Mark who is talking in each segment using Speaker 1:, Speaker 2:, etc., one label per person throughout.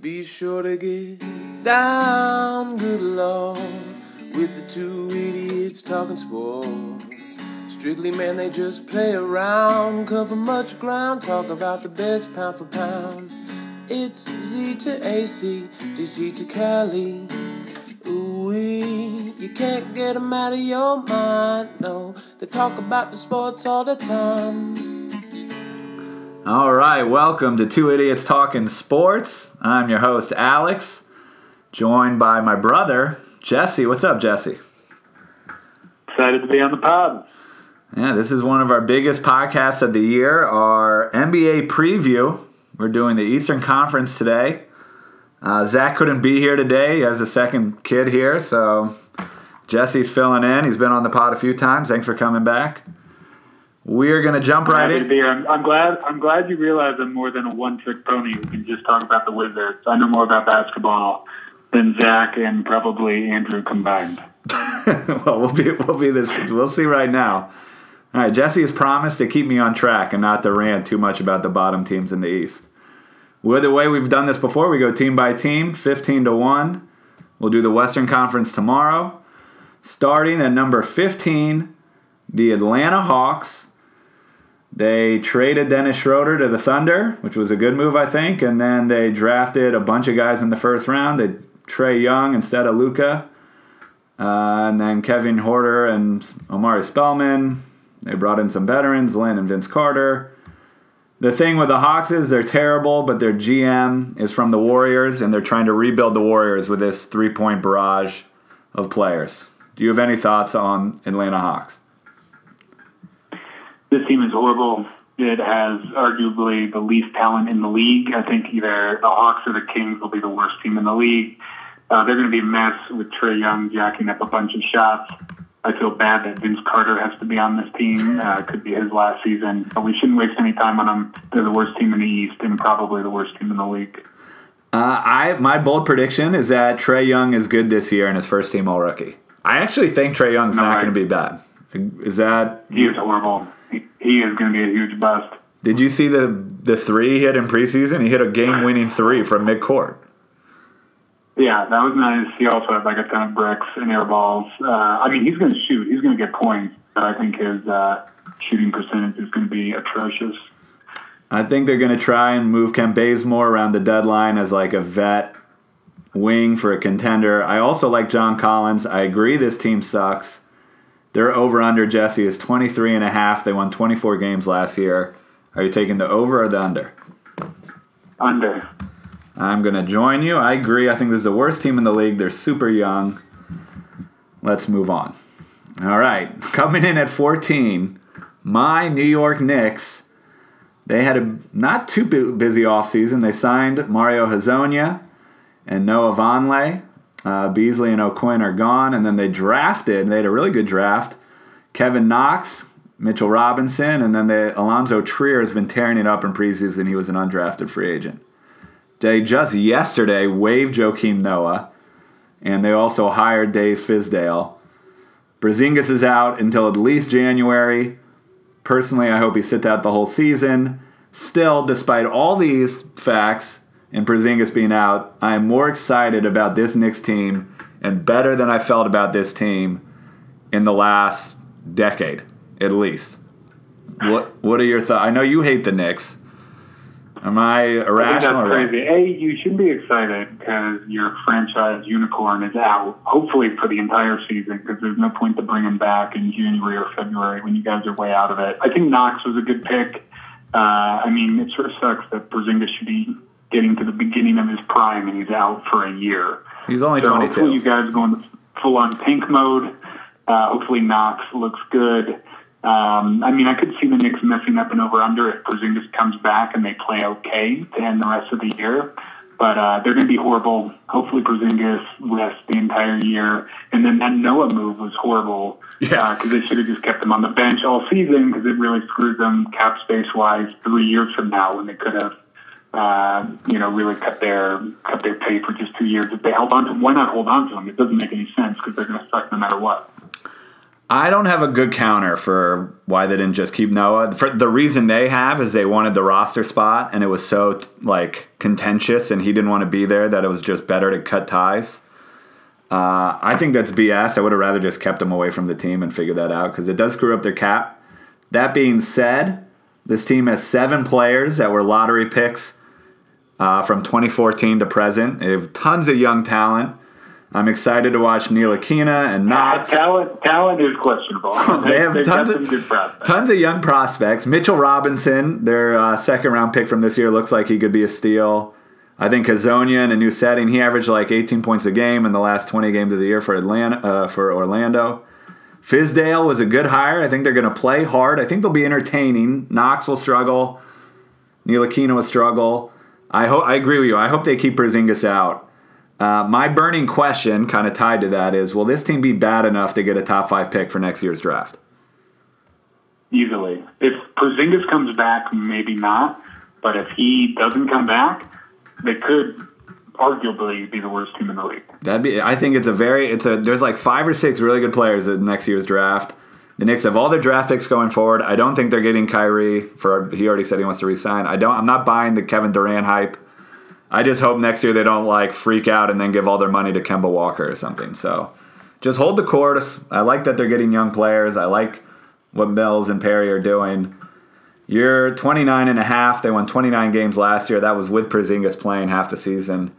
Speaker 1: Be sure to get down, good lord, with the two idiots talking sports. Strictly, man, they just play around, cover much ground, talk about the best pound for pound. It's Z to AC, DC to Cali. Ooh, you can't get them out of your mind, no. They talk about the sports all the time.
Speaker 2: All right, welcome to Two Idiots Talking Sports. I'm your host, Alex, joined by my brother, Jesse. What's up, Jesse?
Speaker 3: Excited to be on the pod.
Speaker 2: Yeah, this is one of our biggest podcasts of the year, our NBA preview. We're doing the Eastern Conference today. Uh, Zach couldn't be here today. He has a second kid here, so Jesse's filling in. He's been on the pod a few times. Thanks for coming back. Jump right
Speaker 3: happy to
Speaker 2: in.
Speaker 3: be here. I'm, I'm glad. I'm glad you realize I'm more than a one-trick pony who can just talk about the Wizards. I know more about basketball than Zach and probably Andrew combined.
Speaker 2: well, we'll be we'll be this. We'll see right now. All right, Jesse has promised to keep me on track and not to rant too much about the bottom teams in the East. Well, the way we've done this before, we go team by team, fifteen to one. We'll do the Western Conference tomorrow. Starting at number fifteen, the Atlanta Hawks. They traded Dennis Schroeder to the Thunder, which was a good move, I think, and then they drafted a bunch of guys in the first round. They Trae Young instead of Luka. Uh, and then Kevin Huerter and Omari Spellman. They brought in some veterans, Lin and Vince Carter. The thing with the Hawks is they're terrible, but their GM is from the Warriors, and they're trying to rebuild the Warriors with this three point barrage of players. Do you have any thoughts on Atlanta Hawks?
Speaker 3: This team is horrible. It has arguably the least talent in the league. I think either the Hawks or the Kings will be the worst team in the league. Uh, they're going to be a mess with Trae Young jacking up a bunch of shots. I feel bad that Vince Carter has to be on this team. Uh, could be his last season. But we shouldn't waste any time on them. They're the worst team in the East and probably the worst team in the league.
Speaker 2: Uh, I my bold prediction is that Trae Young is good this year in his first team All Rookie. I actually think Trae Young's
Speaker 3: No
Speaker 2: not
Speaker 3: way.
Speaker 2: going to be bad. Is that?
Speaker 3: He is horrible. He, he is going to be a huge bust.
Speaker 2: Did you see the the three he hit in preseason? He hit a game winning three from midcourt.
Speaker 3: Yeah, that was nice. He also had like a ton of bricks and air balls. Uh, I mean, he's going to shoot. He's going to get points, but I think his uh, shooting percentage is going to be atrocious.
Speaker 2: I think they're going to try and move Kent Bazemore around the deadline as like a vet wing for a contender. I also like John Collins. I agree this team sucks. Their over under Jesse is 23 and a half. They won 24 games last year. Are you taking the over or the under?
Speaker 3: Under.
Speaker 2: I'm going to join you. I agree. I think this is the worst team in the league. They're super young. Let's move on. All right. Coming in at 14, my New York Knicks. They had a not too bu- busy offseason. They signed Mario Hezonja and Noah Vonleh. Uh, Beasley and O'Quinn are gone. And then they drafted, they had a really good draft, Kevin Knox, Mitchell Robinson, and then they, Alonzo Trier has been tearing it up in preseason. He was an undrafted free agent. They just yesterday waived Joakim Noah, and they also hired Dave Fizdale. Porzingis is out until at least January. Personally, I hope he sits out the whole season. Still, despite all these facts and Porzingis being out, I am more excited about this Knicks team and better than I felt about this team in the last decade, at least. What What are your thoughts? I know you hate the Knicks. Am I
Speaker 3: I
Speaker 2: irrational?
Speaker 3: that's crazy. A, you should be excited because your franchise unicorn is out, hopefully for the entire season, because there's no point to bring him back in January or February when you guys are way out of it. I think Knox was a good pick. Uh, I mean, it sort of sucks that Porzingis should be getting to the beginning of his prime and he's out for a year.
Speaker 2: He's only
Speaker 3: So hopefully you guys go into full on tank mode. Uh, hopefully Knox looks good. Um, I mean, I could see the Knicks messing up and over under if Porzingis comes back and they play okay to end the rest of the year. But uh, they're going to be horrible. Hopefully Porzingis rests the entire year. And then that Noah move was horrible
Speaker 2: Yeah.
Speaker 3: because they should have just kept him on the bench all season because it really screwed them cap space wise three years from now when they could have uh, you know, really cut their cut their pay for just two years. If they held on to, why not hold on to them? It doesn't make any sense because they're going to suck no matter what.
Speaker 2: I don't have a good counter for why they didn't just keep Noah. For the reason they have is they wanted the roster spot, and it was so like contentious, and he didn't want to be there that it was just better to cut ties. Uh, I think that's BS. I would have rather just kept him away from the team and figured that out because it does screw up their cap. That being said, this team has seven players that were lottery picks uh, from 2014 to present. They have tons of young talent. I'm excited to watch Ntilikina and
Speaker 3: Uh,
Speaker 2: Knox.
Speaker 3: talent, talent is questionable.
Speaker 2: They have tons of,
Speaker 3: good
Speaker 2: tons of young prospects. Mitchell Robinson, their uh, second round pick from this year, looks like he could be a steal. I think Hezonja in a new setting, he averaged like 18 points a game in the last 20 games of the year for Atlanta, uh, for Orlando. Fizdale was a good hire. I think they're going to play hard. I think they'll be entertaining. Knox will struggle. Ntilikina will struggle. I hope I agree with you. I hope they keep Porzingis out. Uh, my burning question, kind of tied to that, is: Will this team be bad enough to get a top five pick for next year's draft?
Speaker 3: easily. If Porzingis comes back, maybe not. But if he doesn't come back, they could arguably be the worst team in the league.
Speaker 2: That'd be. I think it's a very. It's a. There's like five or six really good players in next year's draft. The Knicks have all their draft picks going forward. I don't think they're getting Kyrie for. He already said he wants to resign. I don't. I'm not buying the Kevin Durant hype. I just hope next year they don't like freak out and then give all their money to Kemba Walker or something. So, just hold the course. I like that they're getting young players. I like what Mills and Perry are doing. You're 29 and a half. They won 29 games last year. That was with Porzingis playing half the season.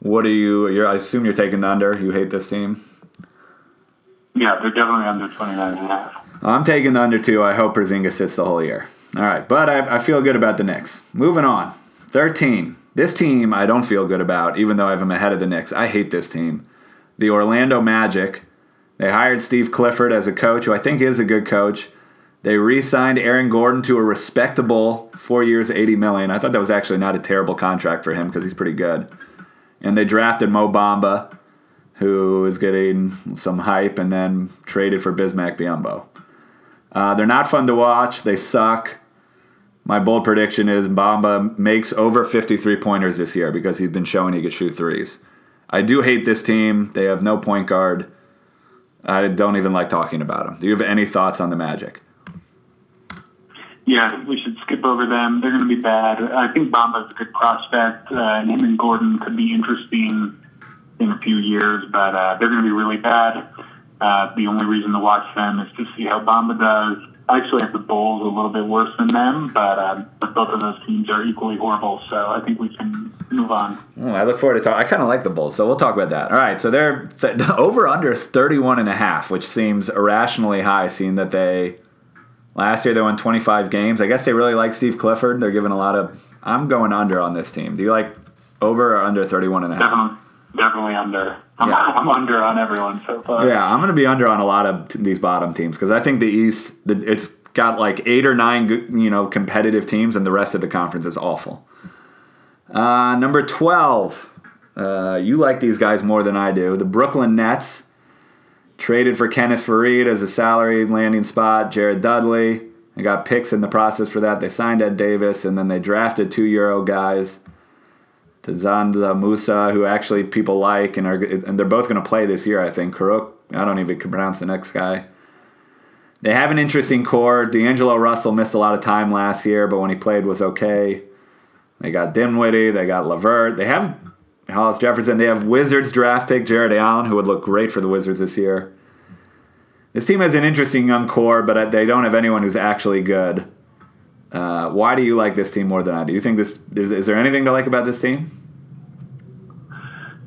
Speaker 2: What are you? I assume you're taking the under. You hate this team.
Speaker 3: Yeah, they're definitely under 29 and a half.
Speaker 2: I'm taking the under two. I hope Porzingis sits the whole year. All right, but I, I feel good about the Knicks. Moving on. 13. This team I don't feel good about, even though I have them ahead of the Knicks. I hate this team. The Orlando Magic. They hired Steve Clifford as a coach, who I think is a good coach. They re-signed Aaron Gordon to a respectable four years, eighty million. I thought that was actually not a terrible contract for him because he's pretty good. And they drafted Mo Bamba, who is getting some hype, and then traded for Bismack Biyombo. Uh, they're not fun to watch. They suck. My bold prediction is Bamba makes over 53 pointers this year because he's been showing he could shoot threes. I do hate this team. They have no point guard. I don't even like talking about them. Do you have any thoughts on the Magic?
Speaker 3: Yeah, we should skip over them. They're going to be bad. I think Bamba's a good prospect, uh, and him and Gordon could be interesting in a few years, but uh, they're going to be really bad. Uh, the only reason to watch them is to see how Bamba does. I actually have the Bulls a little bit worse than them, but, um, both of those teams are equally horrible, so I think we can move on.
Speaker 2: Oh, I look forward to talk. I kind of like the Bulls, so we'll talk about that. All right, so they're th- the over under is 31 and a half, which seems irrationally high seeing that they last year they won 25 games. I guess they really like Steve Clifford. They're giving a lot of I'm going under on this team. Do you like over or under 31 and a half?
Speaker 3: Definitely, definitely under. I'm,
Speaker 2: Yeah.
Speaker 3: I'm under on everyone so far.
Speaker 2: Yeah, I'm going to be under on a lot of t- these bottom teams because I think the East, the, it's got like eight or nine, you know, competitive teams, and the rest of the conference is awful. Uh, number 12. Uh, you like these guys more than I do. The Brooklyn Nets traded for Kenneth Faried as a salary landing spot. Jared Dudley. They got picks in the process for that. They signed Ed Davis, and then they drafted two Euro guys. Dzanan Musa, who actually people like, and are and they're both going to play this year. I think Karuk. I don't even pronounce the next guy. They have an interesting core. D'Angelo Russell missed a lot of time last year, but when he played was okay. They got Dinwiddie. They got LeVert. They have Hollis Jefferson. They have Wizards draft pick Jarrett Allen, who would look great for the Wizards this year. This team has an interesting young core, but uh, they don't have anyone who's actually good. Uh, why do you like this team more than I do? You think this is, is there anything to like about this team?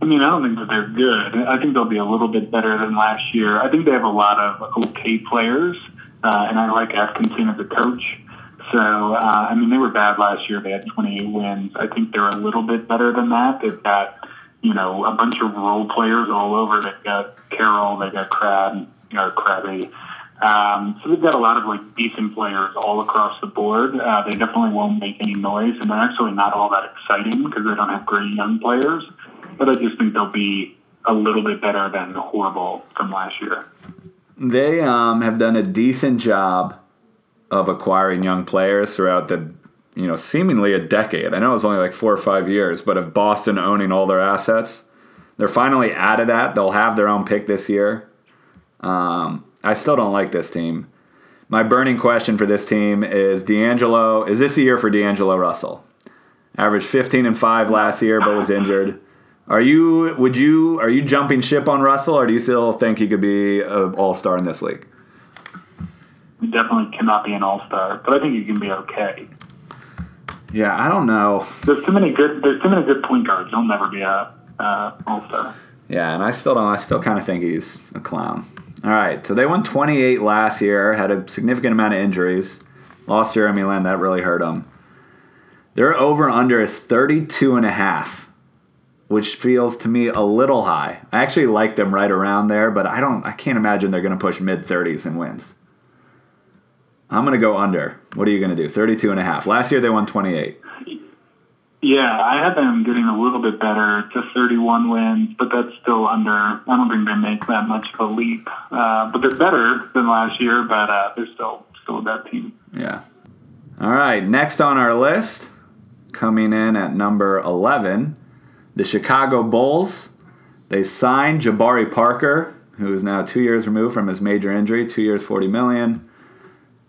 Speaker 3: I mean, I don't think that they're good. I think they'll be a little bit better than last year. I think they have a lot of okay players, uh, and I like Atkinson as a coach. So, uh, I mean, they were bad last year. They had 28 wins. I think they're a little bit better than that. They've got, you know, a bunch of role players all over. They've got Carroll, they've got Crab, or Crabby. Um, so they've got a lot of like decent players all across the board. Uh, they definitely won't make any noise, and they're actually not all that exciting because they don't have great young players. But I just think they'll be a little bit better than the horrible from last year.
Speaker 2: They um, have done a decent job of acquiring young players throughout the, you know, seemingly a decade. I know it was only like four or five years, but of Boston owning all their assets, they're finally out of that. They'll have their own pick this year. Um, I still don't like this team. My burning question for this team is D'Angelo. Is this a year for D'Angelo Russell? Averaged 15 and five last year, but was injured. Are you? Would you? Are you jumping ship on Russell, or do you still think he could be an All Star in this league?
Speaker 3: He definitely cannot be an All Star, but I think he can be okay.
Speaker 2: Yeah, I don't know.
Speaker 3: There's too many good. There's too many good point guards. He'll never be a uh, All Star.
Speaker 2: Yeah, and I still don't. I still kind of think he's a clown. All right, so they won 28 last year. Had a significant amount of injuries. Lost Jeremy Lin. That really hurt them. Their over under is 32 and a half which feels to me a little high. I actually like them right around there, but I don't I can't imagine they're going to push mid 30s and wins. I'm going to go under. What are you going to do? 32 and a half. Last year they won 28.
Speaker 3: Yeah, I had them getting a little bit better to 31 wins, but that's still under. I don't think they make that much of a leap. Uh, but they're better than last year, but uh, they're still still a bad team.
Speaker 2: Yeah. All right. Next on our list, coming in at number 11, the Chicago Bulls. They signed Jabari Parker, who is now two years removed from his major injury, two years, 40 million.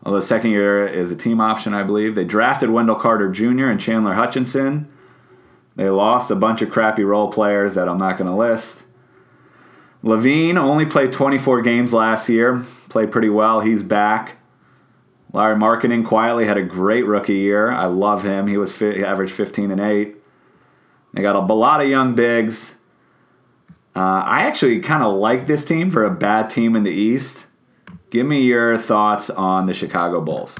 Speaker 2: Although the second year is a team option, I believe. They drafted Wendell Carter Jr. and Chandler Hutchison. They lost a bunch of crappy role players that I'm not going to list. LaVine only played 24 games last year, played pretty well. He's back. Lauri Markkanen quietly had a great rookie year. I love him. He was he averaged 15 and 8. They got a lot of young bigs. Uh, I actually kind of like this team for a bad team in the East. Give me your thoughts on the Chicago Bulls.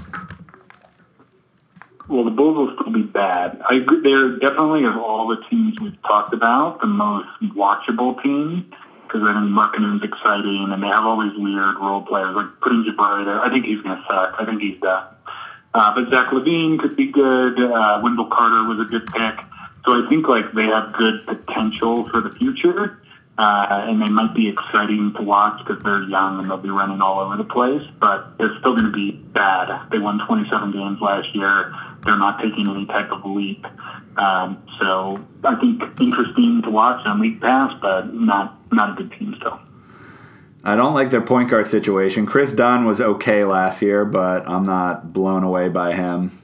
Speaker 3: Well, the Bulls will still be bad. I agree. They're definitely of all the teams we've talked about the most watchable team because I think Markkanen's exciting and they have all these weird role players like putting Jabari there. I think he's going to suck. I think he's done. Uh, but Zach LaVine could be good. Uh, Wendell Carter was a good pick. So I think like they have good potential for the future. Uh, and they might be exciting to watch because they're young and they'll be running all over the place, but they're still going to be bad. They won 27 games last year. They're not taking any type of leap. Um, so I think interesting to watch on League Pass, but not not a good team still.
Speaker 2: I don't like their point guard situation. Kris Dunn was okay last year, but I'm not blown away by him.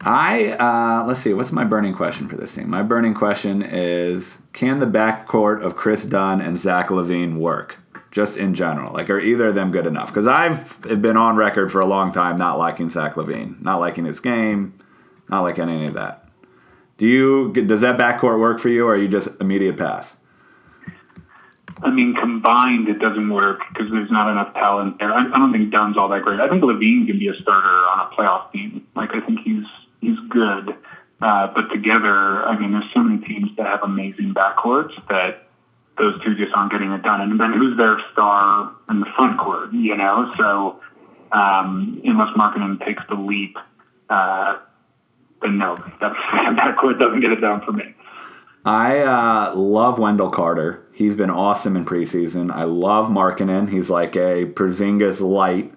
Speaker 2: I uh, let's see. What's my burning question for this team? My burning question is: Can the backcourt of Kris Dunn and Zach LaVine work? Just in general, like are either of them good enough? Because I've been on record for a long time not liking Zach LaVine, not liking his game, not liking any of that. Do you? Does that backcourt work for you, or are you just immediate pass?
Speaker 3: I mean, combined, it doesn't work because there's not enough talent there. I, I don't think Dunn's all that great. I think LaVine can be a starter on a playoff team. Like I think he's he's good. Uh, but together, I mean, there's so many teams that have amazing backcourts that those two just aren't getting it done. And then who's their star in the front court, you know? So um, unless Markkanen takes the leap, uh, then no, that, backcourt doesn't get it done for me.
Speaker 2: I uh, love Wendell Carter. He's been awesome in preseason. I love Markkanen. He's like a Porzingis light.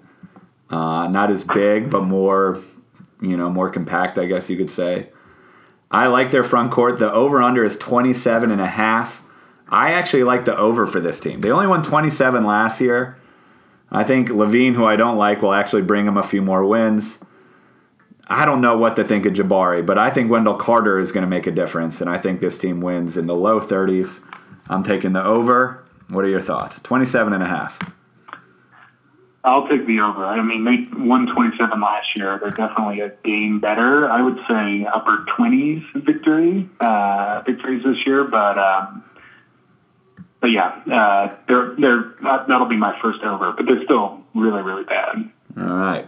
Speaker 2: Uh, not as big, but more you know, more compact, I guess you could say. I like their front court. The over under is 27 and a half. I actually like the over for this team. They only won 27 last year. I think LaVine, who I don't like, will actually bring them a few more wins. I don't know what to think of Jabari, but I think Wendell Carter is going to make a difference, and I think this team wins in the low 30s. I'm taking the over. What are your thoughts? 27 and a half.
Speaker 3: I'll take the over. I mean, they won 27 last year. They're definitely a game better. I would say upper 20s victory uh, victories this year, but um, but yeah, uh, they're they're that'll be my first over. But they're still really really bad.
Speaker 2: All right.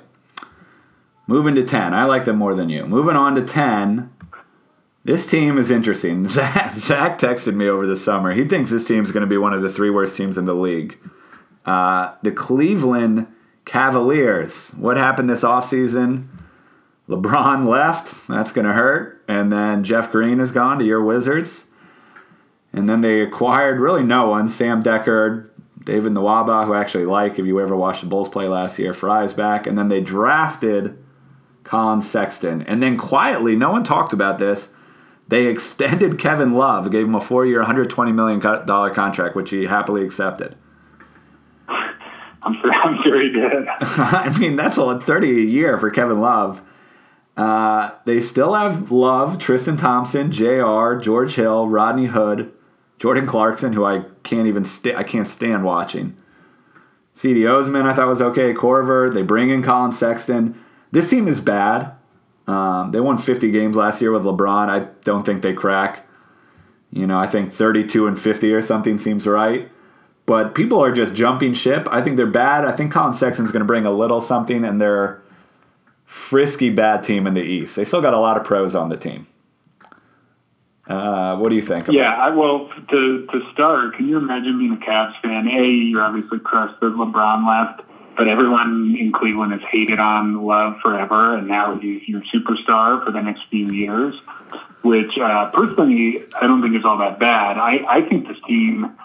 Speaker 2: Moving to 10. I like them more than you. Moving on to 10. This team is interesting. Zach, Zach texted me over the summer. He thinks this team is going to be one of the three worst teams in the league. Uh, the Cleveland Cavaliers. What happened this offseason? LeBron left. That's going to hurt. And then Jeff Green is gone to your Wizards. And then they acquired really no one. Sam Dekker, David Nwaba, who I actually like if you ever watched the Bulls play last year. Frye's back. And then they drafted Collin Sexton. And then quietly, no one talked about this. They extended Kevin Love, gave him a four year, $120 million contract, which he happily accepted.
Speaker 3: I'm sure. I'm he did.
Speaker 2: I mean, that's a 30 a year for Kevin Love. Uh, they still have Love, Tristan Thompson, Jr., George Hill, Rodney Hood, Jordan Clarkson, who I can't even I can't stand watching. Cedi Osman, I thought was okay. Korver, they bring in Collin Sexton. This team is bad. Um, they won 50 games last year with LeBron. I don't think they crack. You know, I think 32 and 50 or something seems right. But people are just jumping ship. I think they're bad. I think Collin Sexton's going to bring a little something, and they're frisky bad team in the East. They still got a lot of pros on the team. Uh, what do you think?
Speaker 3: Yeah, I, well, to to start, can you imagine being a Cavs fan? A, you're obviously crushed that LeBron left, but everyone in Cleveland has hated on Love forever, and now he's your superstar for the next few years. Which, uh, personally, I don't think is all that bad. I, I think this team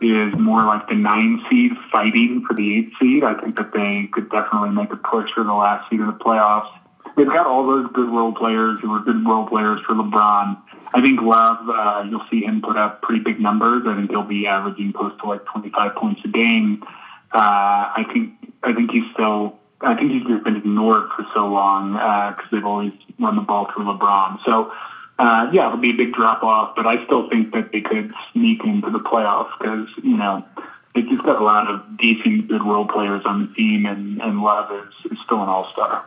Speaker 3: is more like the nine seed fighting for the eight seed. I think that they could definitely make a push for the last seed of the playoffs. They've got all those good role players who are good role players for LeBron. I think Love, uh, you'll see him put up pretty big numbers. I think he'll be averaging close to like 25 points a game. Uh, I think I think he's still. I think he's just been ignored for so long because they've always run the ball through LeBron. So, uh, yeah, it'll be a big drop off, but I still think that they could sneak into the playoffs because you know they just got a lot of decent, good role players on the team, and, and Love is, is still an all star.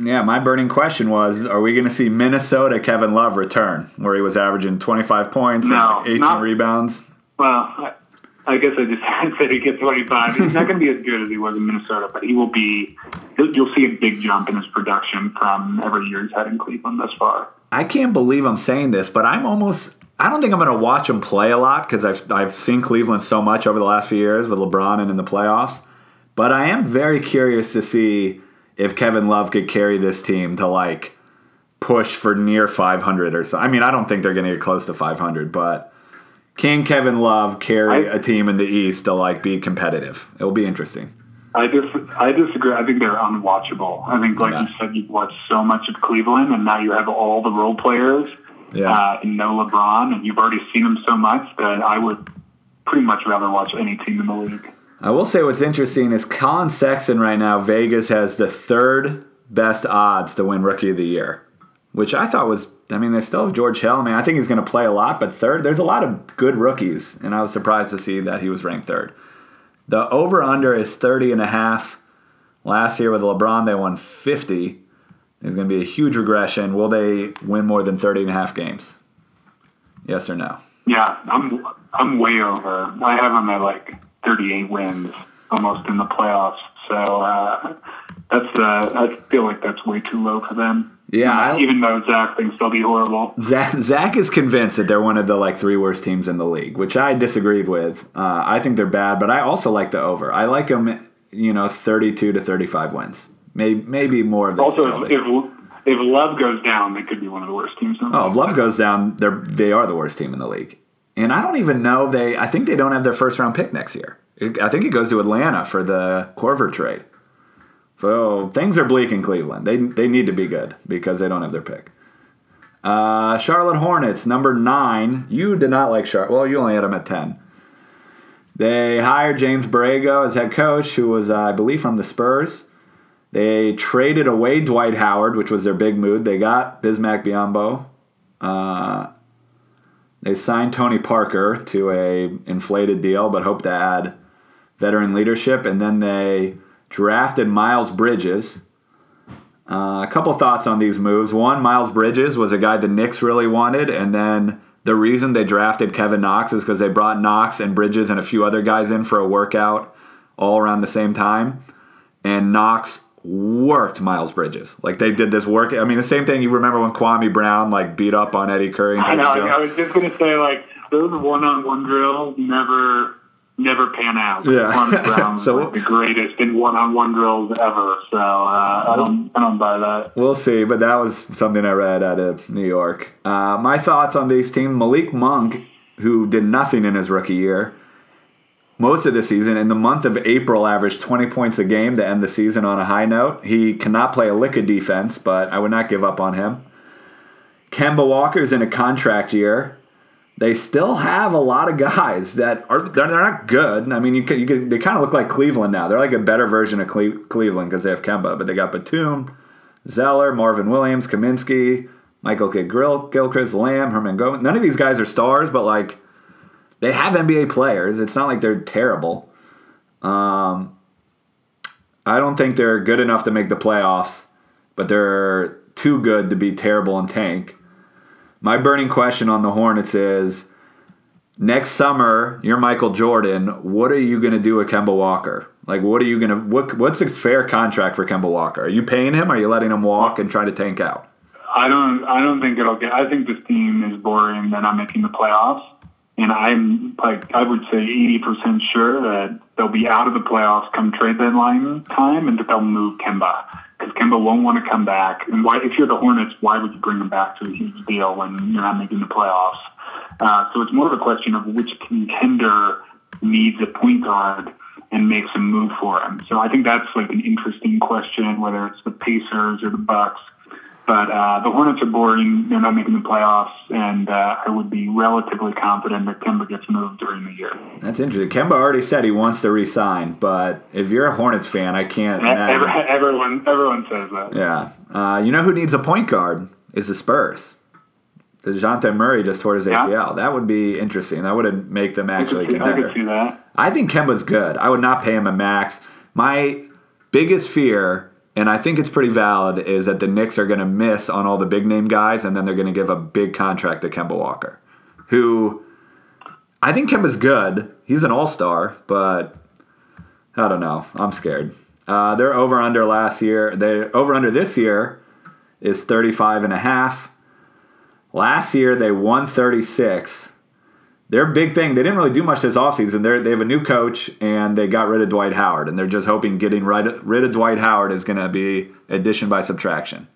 Speaker 2: Yeah, my burning question was: Are we going to see Minnesota Kevin Love return, where he was averaging 25 points and
Speaker 3: No,
Speaker 2: like 18
Speaker 3: not-
Speaker 2: rebounds?
Speaker 3: Well, I, I guess I just said he gets 25. He's not going to be as good as he was in Minnesota, but he will be. You'll see a big jump in his production from every year he's had in Cleveland thus far.
Speaker 2: I can't believe I'm saying this, but I'm almost. I don't think I'm going to watch him play a lot because I've I've seen Cleveland so much over the last few years with LeBron and in the playoffs. But I am very curious to see if Kevin Love could carry this team to like push for near 500 or so. I mean, I don't think they're going to get close to 500, but can Kevin Love carry
Speaker 3: I-
Speaker 2: a team in the East to like be competitive? It will be interesting.
Speaker 3: I dis- I disagree. I think they're unwatchable. I think, like
Speaker 2: Yeah.
Speaker 3: you said, you've watched so much of Cleveland, and now you have all the role players
Speaker 2: Yeah.
Speaker 3: uh, and no LeBron, and you've already seen them so much that I would pretty much rather watch any team in the league.
Speaker 2: I will say what's interesting is Collin Sexton right now, Vegas has the third best odds to win Rookie of the Year, which I thought was, I mean, they still have George Hill. I mean, I think he's going to play a lot, but third, there's a lot of good rookies, and I was surprised to see that he was ranked third. The over under is 30 and a half. Last year with LeBron, they won 50. There's going to be a huge regression. Will they win more than 30 and a half games? Yes or no?
Speaker 3: Yeah, I'm I'm way over. I have them at like 38 wins, almost in the playoffs. So uh, that's uh, I feel like that's way too low for them.
Speaker 2: Yeah, I-
Speaker 3: even though Zach thinks they'll be horrible.
Speaker 2: Zach, Zach is convinced that they're one of the like three worst teams in the league, which I disagreed with. Uh, I think they're bad, but I also like the over. I like them, you know, thirty-two to thirty-five wins, maybe maybe more of this.
Speaker 3: Also, if, if if Love goes down, they could be one of the worst teams in the
Speaker 2: oh,
Speaker 3: league.
Speaker 2: if Love goes down, they're they are the worst team in the league, and I don't even know they. I think they don't have their first round pick next year. I think it goes to Atlanta for the Korver trade. So things are bleak in Cleveland. They they need to be good because they don't have their pick. Uh, Charlotte Hornets, number nine. You did not like Charlotte. Well, you only had them at ten. They hired James Borrego as head coach, who was, uh, I believe, from the Spurs. They traded away Dwight Howard, which was their big move. They got Bismack Biyombo. Uh, they signed Tony Parker to a inflated deal, but hope to add veteran leadership. And then they drafted Miles Bridges. Uh, a couple thoughts on these moves. One, Miles Bridges was a guy the Knicks really wanted, and then the reason they drafted Kevin Knox is because they brought Knox and Bridges and a few other guys in for a workout all around the same time, and Knox worked Miles Bridges. Like they did this work. I mean, the same thing you remember when Kwame Brown like beat up on Eddie Curry. And
Speaker 3: I know. I was just gonna say like those one-on-one drills never never pan out.
Speaker 2: Yeah.
Speaker 3: Kwame Brown was
Speaker 2: So-
Speaker 3: like the greatest in one-on-one drills ever. So uh, I don't I don't buy that.
Speaker 2: We'll see, but that was something I read out of New York. Uh, my thoughts on these teams Malik Monk, who did nothing in his rookie year, most of the season, in the month of April, averaged 20 points a game to end the season on a high note. He cannot play a lick of defense, but I would not give up on him. Kemba Walker's in a contract year. They still have a lot of guys that are they're, not good. I mean, you can, you can, they kind of look like Cleveland now. They're like a better version of Cle- Cleveland because they have Kemba, but they got Batum, Zeller, Marvin Williams, Kaminsky, Michael K. Grill, Gilchrist, Lamb, Hernangomez. None of these guys are stars, but like they have NBA players. It's not like they're terrible. Um, I don't think they're good enough to make the playoffs, but they're too good to be terrible and tank. My burning question on the Hornets is next summer, you're Michael Jordan. What are you going to do with Kemba Walker? Like, what are you going to, what, what's a fair contract for Kemba Walker? Are you paying him? Or are you letting him walk and try to tank out?
Speaker 3: I don't. I don't think it'll get. I think this team is boring. They're not making the playoffs, and I'm like I would say 80 percent sure that they'll be out of the playoffs come trade deadline time, and that they'll move Kemba Kemba won't want to come back. And why, if you're the Hornets, why would you bring him back to a huge deal when you're not making the playoffs? Uh, so it's more of a question of which contender needs a point guard and makes a move for him. So I think that's like an interesting question, whether it's the Pacers or the Bucks. But uh, the Hornets are boring. They're not making the playoffs, and uh, I would be relatively confident that Kemba gets moved during the year.
Speaker 2: That's interesting. Kemba already said he wants to resign, but if you're a Hornets fan, I can't.
Speaker 3: Every, everyone, everyone says that.
Speaker 2: Yeah. Uh, you know who needs a point guard is the Spurs. Dejounte Murray just tore his ACL. Yeah. That would be interesting. That would make them actually
Speaker 3: I see,
Speaker 2: contender.
Speaker 3: I could see that.
Speaker 2: I think Kemba's good. I would not pay him a max. My biggest fear and I think it's pretty valid, is that the Knicks are going to miss on all the big name guys, and then they're going to give a big contract to Kemba Walker, who I think Kemba's good. He's an all star, but I don't know. I'm scared. Uh, their over under last year, They're over under this year is 35 and a half. Last year they won 36 their big thing, they didn't really do much this offseason. They're, they have a new coach and they got rid of Dwight Howard. And they're just hoping getting rid, rid of Dwight Howard is going to be addition by subtraction.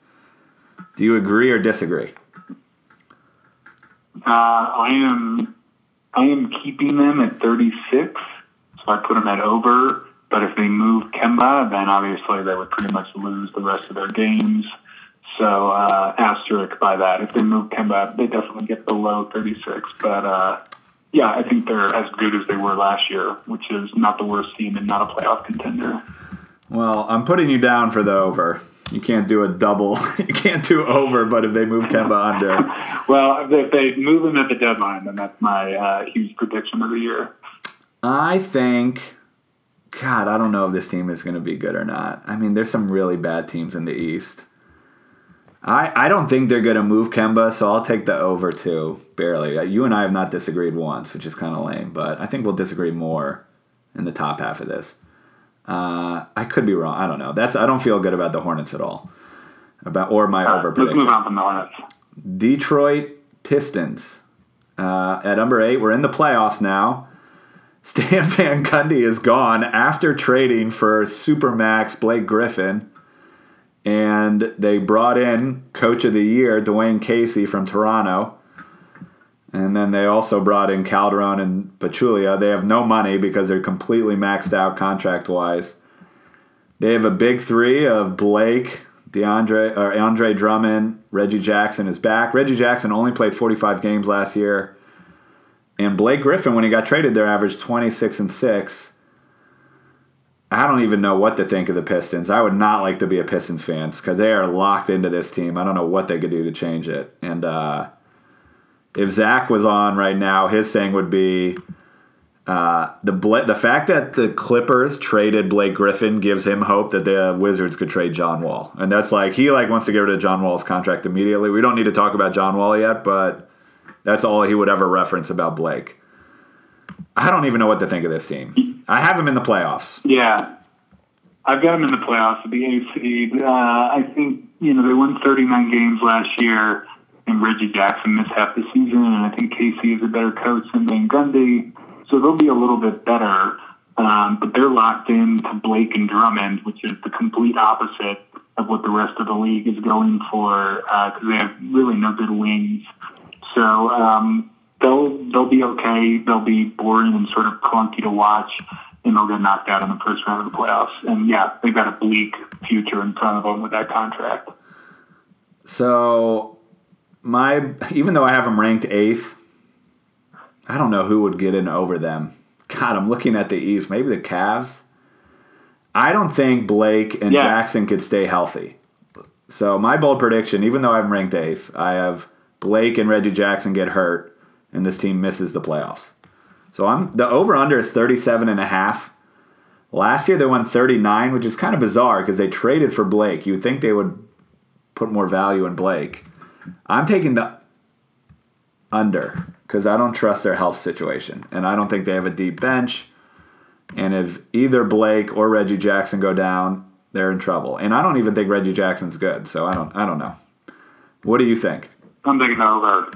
Speaker 2: Do you agree or disagree?
Speaker 3: Uh, I am I am keeping them at 36, so I put them at over. But if they move Kemba, then obviously they would pretty much lose the rest of their games. So uh, asterisk by that. If they move Kemba, they definitely get below 36. But uh, yeah, I think they're as good as they were last year, which is not the worst team and not a playoff contender.
Speaker 2: Well, I'm putting you down for the over. You can't do a double. You can't do over, but if they move Kemba under.
Speaker 3: well, if they move him at the deadline, then that's my uh, huge prediction of the year.
Speaker 2: I think, God, I don't know if this team is going to be good or not. I mean, there's some really bad teams in the East. I, I don't think they're going to move Kemba, so I'll take the over too, barely. Uh, you and I have not disagreed once, which is kind of lame, but I think we'll disagree more in the top half of this. Uh, I could be wrong. I don't know. That's I don't feel good about the Hornets at all. About or my over prediction.
Speaker 3: Let's move on from the Hornets.
Speaker 2: Detroit Pistons uh, at number eight. We're in the playoffs now. Stan Van Gundy is gone after trading for Supermax Blake Griffin and they brought in coach of the year Dwane Casey from Toronto. And then they also brought in Calderon and Pachulia. They have no money because they're completely maxed out contract wise. They have a big three of Blake, DeAndre or Andre Drummond, Reggie Jackson is back. Reggie Jackson only played 45 games last year. And Blake Griffin, when he got traded there, averaged 26 and 6. I don't even know what to think of the Pistons. I would not like to be a Pistons fan because they are locked into this team. I don't know what they could do to change it. And uh, if Zach was on right now, his thing would be uh, the the fact that the Clippers traded Blake Griffin gives him hope that the Wizards could trade John Wall, and that's like he like wants to get rid of John Wall's contract immediately. We don't need to talk about John Wall yet, but that's all he would ever reference about Blake. I don't even know what to think of this team. I have him in the playoffs.
Speaker 3: Yeah, I've got him in the playoffs to be AC. Uh, I think you know they won 39 games last year, and Reggie Jackson missed half the season, and I think Casey is a better coach than Van Gundy, so they'll be a little bit better. Um, but they're locked in to Blake and Drummond, which is the complete opposite of what the rest of the league is going for because uh, they have really no good wings. So um, they'll they'll be okay. They'll be boring and sort of clunky to watch, and they'll get knocked out in the first round of the playoffs. And yeah, they've got a bleak future in front of them with that contract.
Speaker 2: So, my even though I have them ranked eighth, I don't know who would get in over them. God, I'm looking at the East. Maybe the Cavs. I don't think Blake and
Speaker 3: Yeah.
Speaker 2: Jackson could stay healthy. So my bold prediction, even though I'm ranked eighth, I have Blake and Reggie Jackson get hurt, and this team misses the playoffs. So I'm the over under is 37 and a half. Last year they won 39, which is kind of bizarre because they traded for Blake. You would think they would put more value in Blake. I'm taking the under because I don't trust their health situation, and I don't think they have a deep bench. And if either Blake or Reggie Jackson go down, they're in trouble. And I don't even think Reggie Jackson's good, so I don't. I don't know. What do you think?
Speaker 3: I'm taking over.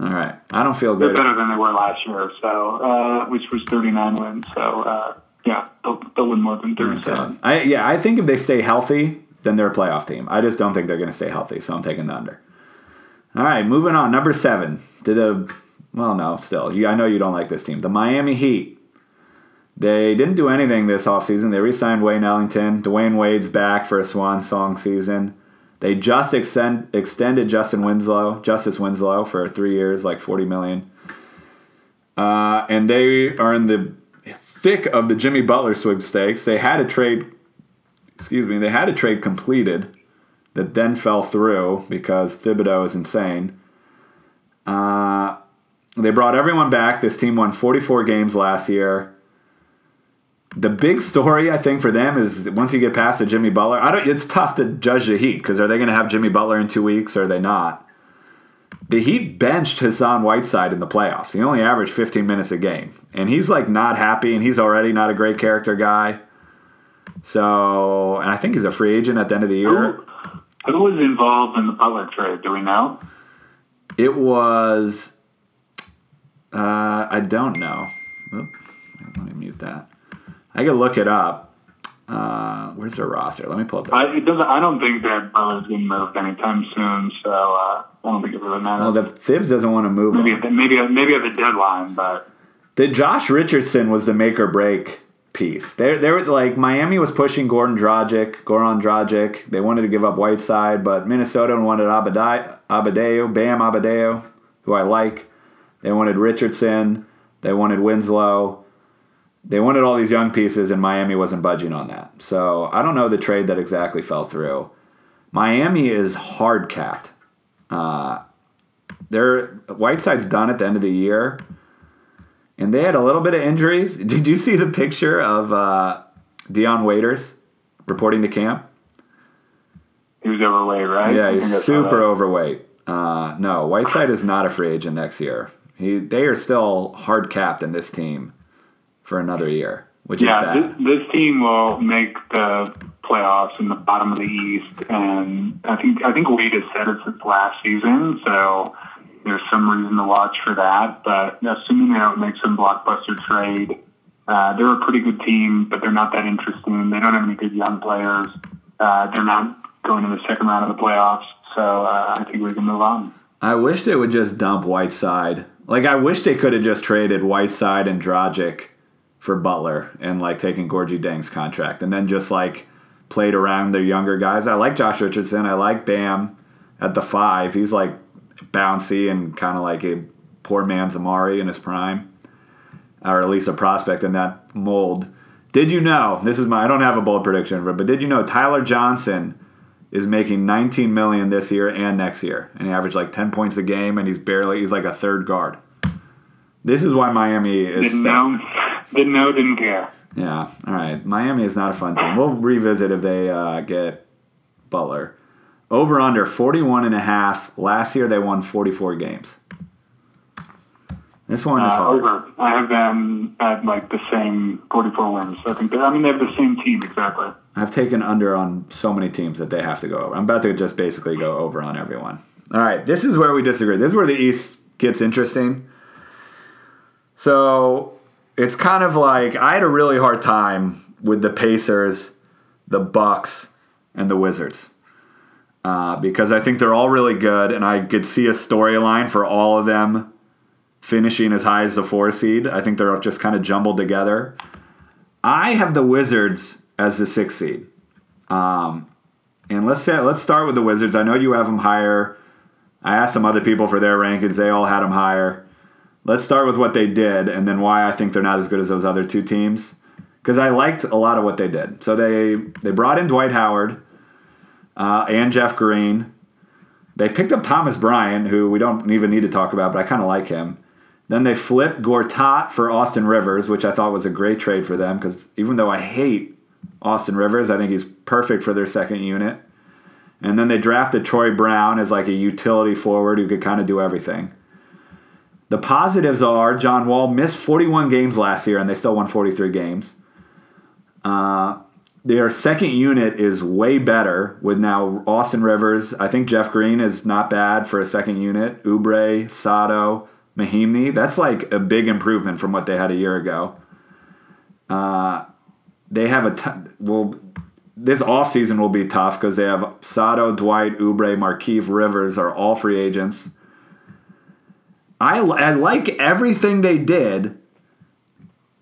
Speaker 2: All right, I don't feel good.
Speaker 3: They're better than they were last year, so uh, which was 39 wins. So uh, yeah, they'll, they'll win more than 37.
Speaker 2: I yeah, I think if they stay healthy, then they're a playoff team. I just don't think they're going to stay healthy, so I'm taking the under. All right, moving on. Number seven to the well, no, still, you, I know you don't like this team. The Miami Heat. They didn't do anything this offseason. They re-signed Wayne Ellington. Dwyane Wade's back for a swan song season. They just extend, extended Justin Winslow, Justice Winslow, for three years, like forty million. Uh, and they are in the thick of the Jimmy Butler sweepstakes. They had a trade, excuse me, they had a trade completed that then fell through because Thibodeau is insane. Uh, they brought everyone back. This team won 44 games last year. The big story, I think, for them is once you get past the Jimmy Butler, I don't. It's tough to judge the Heat because are they going to have Jimmy Butler in two weeks or are they not? The Heat benched Hassan Whiteside in the playoffs. He only averaged 15 minutes a game, and he's like not happy, and he's already not a great character guy. So, and I think he's a free agent at the end of the year.
Speaker 3: Who, who was involved in the Butler trade? Do we know?
Speaker 2: It was. Uh, I don't know. Oop, let me mute that. I could look it up. Uh, where's their roster? Let me pull up. The,
Speaker 3: I, it doesn't. I don't think that Butler's getting moved anytime soon. So uh, I don't think it really matters.
Speaker 2: well, the Thibs doesn't want to move
Speaker 3: maybe at maybe at- maybe at the deadline, but
Speaker 2: The Josh Richardson was the make or break piece. They they were like Miami was pushing Gordon Dragic, Goran Dragic. They wanted to give up Whiteside, but Minnesota wanted Abadai, Abadeo, Bam Abadeo, who I like. They wanted Richardson. They wanted Winslow. They wanted all these young pieces, and Miami wasn't budging on that. So I don't know the trade that exactly fell through. Miami is hard capped. Uh, they're Whiteside's done at the end of the year and they had a little bit of injuries. Did you see the picture of uh, Dion Waiters reporting to camp?
Speaker 3: he was overweight, right?
Speaker 2: Yeah, he's
Speaker 3: think I saw
Speaker 2: super overweight. Uh, no, Whiteside is not a free agent next year. He they are still hard capped in this team for another year, which
Speaker 3: Yeah,
Speaker 2: is
Speaker 3: this,
Speaker 2: bad.
Speaker 3: this team will make the playoffs in the bottom of the East, and I think I think Wade has said it since last season. So there's some reason to watch for that. But assuming they don't make some blockbuster trade, uh, they're a pretty good team, but they're not that interesting. They don't have any good young players. Uh, they're not going to the second round of the playoffs, so uh, I think we can move on.
Speaker 2: I wish they would just dump Whiteside. Like I wish they could have just traded Whiteside and Dragic for Butler and like taking Gorgie Dang's contract and then just like played around their younger guys. I like Josh Richardson. I like Bam at the five. He's like bouncy and kind of like a poor man's Amar'e in his prime, or at least a prospect in that mold. Did you know? This is my. I don't have a bold prediction, for it, but did you know Tyler Johnson is making 19 million this year and next year, and he averaged like 10 points a game, and he's barely. He's like a third guard. This is why Miami is.
Speaker 3: Didn't know, didn't care.
Speaker 2: Yeah. All right. Miami is not a fun team. We'll revisit if they uh, get Butler. Over under 41 and a half. Last year they won 44 games. This one is
Speaker 3: Uh,
Speaker 2: hard.
Speaker 3: over. I have them at like the same 44 wins. I think. They, I mean, they have the same team exactly.
Speaker 2: I've taken under on so many teams that they have to go over. I'm about to just basically go over on everyone. All right. This is where we disagree. This is where the East gets interesting. So it's kind of like I had a really hard time with the Pacers, the Bucks, and the Wizards. Uh, because I think they're all really good, and I could see a storyline for all of them finishing as high as the four seed. I think they're just kind of jumbled together. I have the Wizards as the six seed. Um, and let's say let's start with the Wizards. I know you have them higher. I asked some other people for their rankings; they all had them higher. Let's start with what they did and then why I think they're not as good as those other two teams. Because I liked a lot of what they did. So they they brought in Dwight Howard uh, and Jeff Green. They picked up Thomas Bryant, who we don't even need to talk about, but I kind of like him. Then they flipped Gortat for Austin Rivers, which I thought was a great trade for them because even though I hate Austin Rivers, I think he's perfect for their second unit. And then they drafted Troy Brown as like a utility forward who could kind of do everything. The positives are John Wall missed 41 games last year and they still won 43 games. Uh, their second unit is way better with now Austin Rivers. I think Jeff Green is not bad for a second unit. Oubre, Sato, Mahinmi. That's like a big improvement from what they had a year ago. Uh, they have a t- well. This offseason will be tough because they have Sato, Dwight, Oubre, Markieff, Rivers are all free agents. I, I like everything they did,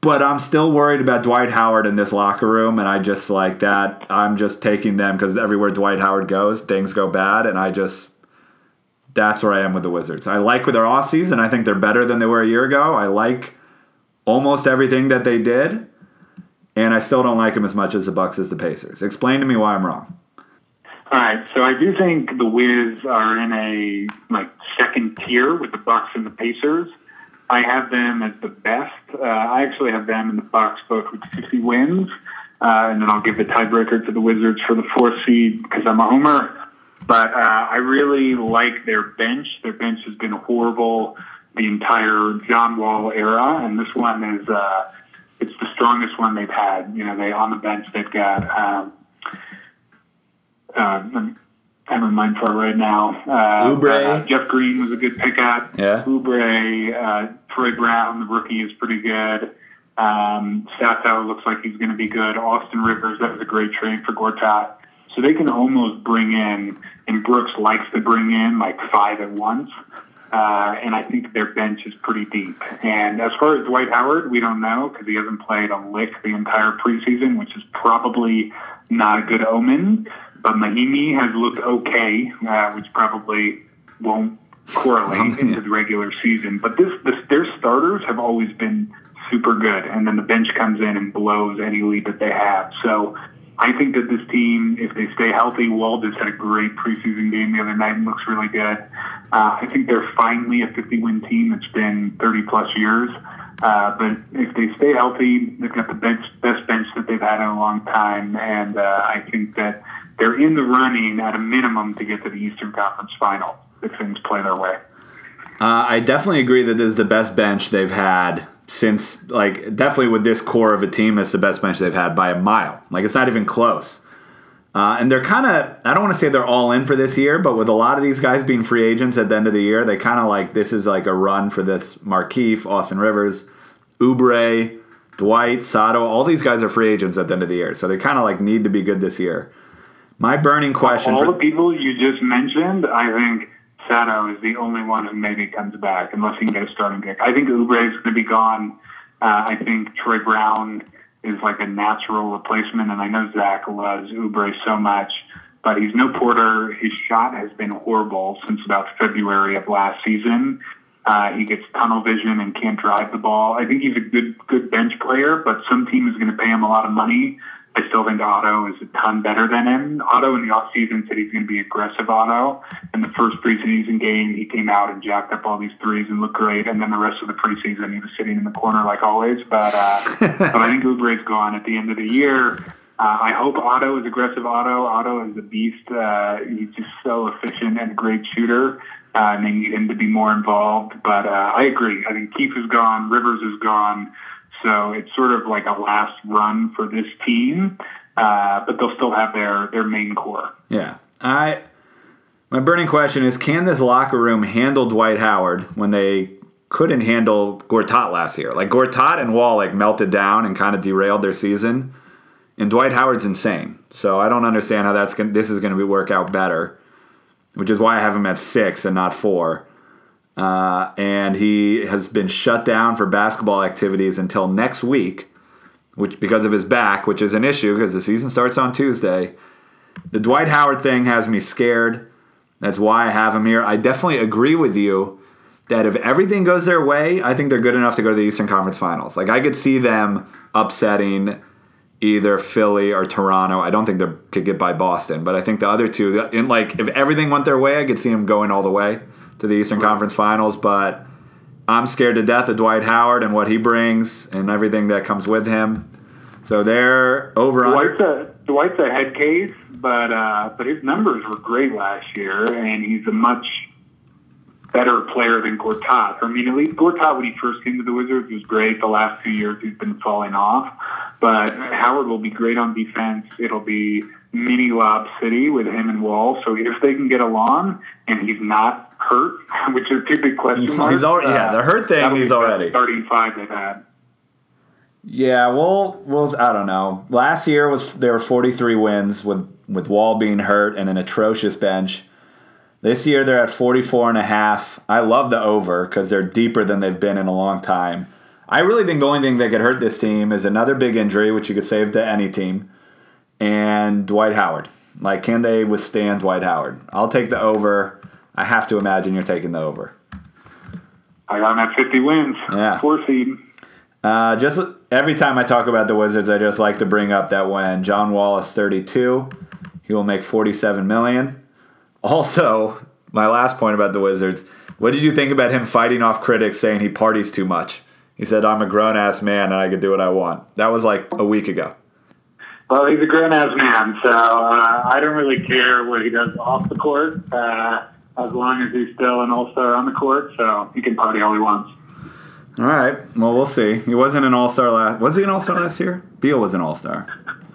Speaker 2: but I'm still worried about Dwight Howard in this locker room, and I just like that. I'm just taking them because everywhere Dwight Howard goes, things go bad, and I just that's where I am with the Wizards. I like with their offseason. I think they're better than they were a year ago. I like almost everything that they did, and I still don't like them as much as the Bucks as the Pacers. Explain to me why I'm wrong.
Speaker 3: All right, so I do think the Wiz are in a like second tier with the Bucks and the Pacers. I have them as the best. Uh, I actually have them in the Bucks both with 50 wins, uh, and then I'll give the tiebreaker to the Wizards for the fourth seed because I'm a homer. But uh, I really like their bench. Their bench has been horrible the entire John Wall era, and this one is uh, it's the strongest one they've had. You know, they on the bench they've got. Um, uh, I'm in mind for right now. Uh,
Speaker 2: Oubre.
Speaker 3: uh, Jeff Green was a good pickup.
Speaker 2: Yeah.
Speaker 3: Oubre, uh, Troy Brown, the rookie, is pretty good. Um, Sato looks like he's going to be good. Austin Rivers, that was a great trade for Gortat. So they can almost bring in, and Brooks likes to bring in like five at once. Uh, and I think their bench is pretty deep. And as far as Dwight Howard, we don't know because he hasn't played a lick the entire preseason, which is probably not a good omen. But Mahinmi has looked okay, uh, which probably won't correlate into the regular season. But this, this, their starters have always been super good, and then the bench comes in and blows any lead that they have. So I think that this team, if they stay healthy, Wall just had a great preseason game the other night and looks really good. Uh, I think they're finally a 50-win team. It's been 30 plus years. Uh, but if they stay healthy, they've got the best, best bench that they've had in a long time, and uh, I think that they're in the running at a minimum to get to the Eastern Conference Final if things play their way.
Speaker 2: Uh, I definitely agree that this is the best bench they've had since, like, definitely with this core of a team, it's the best bench they've had by a mile. Like, it's not even close. Uh, and they're kind of, I don't want to say they're all in for this year, but with a lot of these guys being free agents at the end of the year, they kind of like, this is like a run for this Markieff, Austin Rivers, Oubre, Dwight, Sato. All these guys are free agents at the end of the year. So they kind of like need to be good this year. My burning question
Speaker 3: All
Speaker 2: for
Speaker 3: the people you just mentioned, I think Sato is the only one who maybe comes back unless he can get a starting kick. I think Oubre is going to be gone. Uh, I think Troy Brown is like a natural replacement, and I know Zach loves Oubre so much, but he's no Porter. His shot has been horrible since about February of last season. Uh, he gets tunnel vision and can't drive the ball. I think he's a good good bench player, but some team is going to pay him a lot of money. I still think Otto is a ton better than him. Otto in the offseason said he's going to be aggressive Otto. In the first preseason game, he came out and jacked up all these threes and looked great. And then the rest of the preseason, he was sitting in the corner like always. But uh, but I think Oubre's gone at the end of the year. Uh, I hope Otto is aggressive Otto. Otto is a beast. Uh, he's just so efficient and a great shooter. Uh, and they need him to be more involved. But uh, I agree. I think Keith is gone. Rivers is gone. So it's sort of like a last run for this team, uh, but they'll still have their their main core.
Speaker 2: Yeah. I my burning question is can this locker room handle Dwight Howard when they couldn't handle Gortat last year? Like Gortat and Wall like melted down and kind of derailed their season. And Dwight Howard's insane. So I don't understand how that's gonna, this is going to work out better, which is why I have him at 6 and not 4. Uh, and he has been shut down for basketball activities until next week, which because of his back, which is an issue because the season starts on Tuesday. The Dwight Howard thing has me scared. That's why I have him here. I definitely agree with you that if everything goes their way, I think they're good enough to go to the Eastern Conference Finals. Like I could see them upsetting either Philly or Toronto. I don't think they could get by Boston, but I think the other two, in like if everything went their way, I could see them going all the way to the Eastern Conference Finals. But I'm scared to death of Dwight Howard and what he brings and everything that comes with him. So they're over
Speaker 3: Dwight's a, Dwight's a head case, but uh, but his numbers were great last year, and he's a much better player than Gortat. I mean, at least Gortat when he first came to the Wizards was great. The last two years he's been falling off, but Howard will be great on defense. It'll be mini lob city with him and Wall. So if they can get along, and he's not hurt, which is a big question mark.
Speaker 2: He's already yeah, the hurt thing. He's already
Speaker 3: starting five they've had.
Speaker 2: Yeah, well, well, I don't know. Last year was there were 43 wins with with Wall being hurt and an atrocious bench. This year they're at 44 and a half. I love the over because they're deeper than they've been in a long time. I really think the only thing that could hurt this team is another big injury, which you could save to any team, and Dwight Howard. Like, can they withstand Dwight Howard? I'll take the over. I have to imagine you're taking the over.
Speaker 3: I got him at 50 wins.
Speaker 2: Yeah.
Speaker 3: Four seed.
Speaker 2: Uh, just every time I talk about the Wizards, I just like to bring up that when John Wall is 32, he will make 47 million. Also, my last point about the Wizards. What did you think about him fighting off critics saying he parties too much? He said, "I'm a grown ass man and I can do what I want." That was like a week ago.
Speaker 3: Well, he's a grown ass man, so uh, I don't really care what he does off the court, uh, as long as he's still an all star on the court. So he can party all he wants.
Speaker 2: All right. Well, we'll see. He wasn't an all star last. Was he an all star last year? Beal was an all star.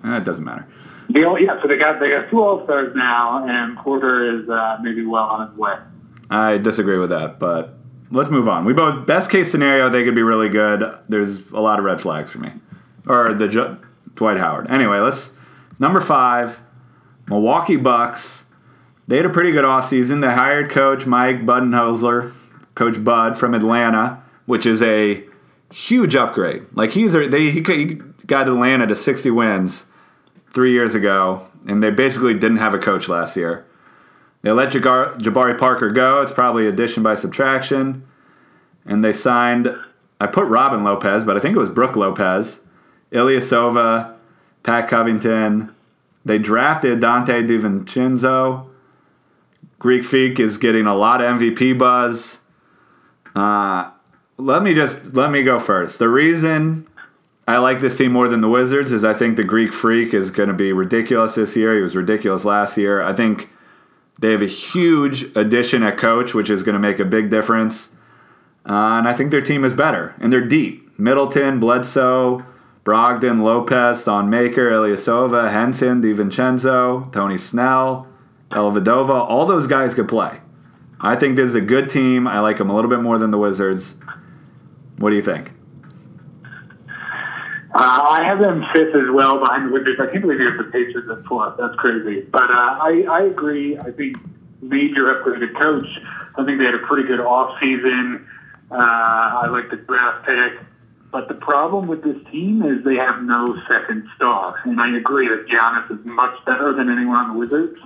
Speaker 2: Eh, it doesn't matter.
Speaker 3: Yeah. So they got they got two all stars now, and Porter is uh, maybe well on his way.
Speaker 2: I disagree with that, but let's move on. We both best case scenario they could be really good. There's a lot of red flags for me, or the Ju- Dwight Howard. Anyway, let's number five, Milwaukee Bucks. They had a pretty good offseason. They hired coach Mike Budenholzer, Coach Bud from Atlanta, which is a huge upgrade. Like he's they he got Atlanta to 60 wins three years ago, and they basically didn't have a coach last year. They let Jabari Parker go. It's probably addition by subtraction. And they signed, I put Robin Lopez, but I think it was Brook Lopez, Ilyasova, Pat Covington. They drafted Donte DiVincenzo. Greek Freak is getting a lot of MVP buzz. Uh, let me just let me go first. The reason I like this team more than the Wizards is I think the Greek Freak is going to be ridiculous this year. He was ridiculous last year. I think they have a huge addition at coach, which is going to make a big difference. Uh, and I think their team is better, and they're deep. Middleton, Bledsoe, Brogdon, Lopez, Thon Maker, Ilyasova, Henson, DiVincenzo, Tony Snell, Dellavedova. All those guys could play. I think this is a good team. I like them a little bit more than the Wizards. What do you think?
Speaker 3: Uh, I have them fifth as well behind the Wizards. I can't believe you have the Pacers at fourth. That's crazy. But uh, I, I agree. I think major upgraded coach. I think they had a pretty good off season. Uh, I like the draft pick. But the problem with this team is they have no second star. And I agree that Giannis is much better than anyone on the Wizards.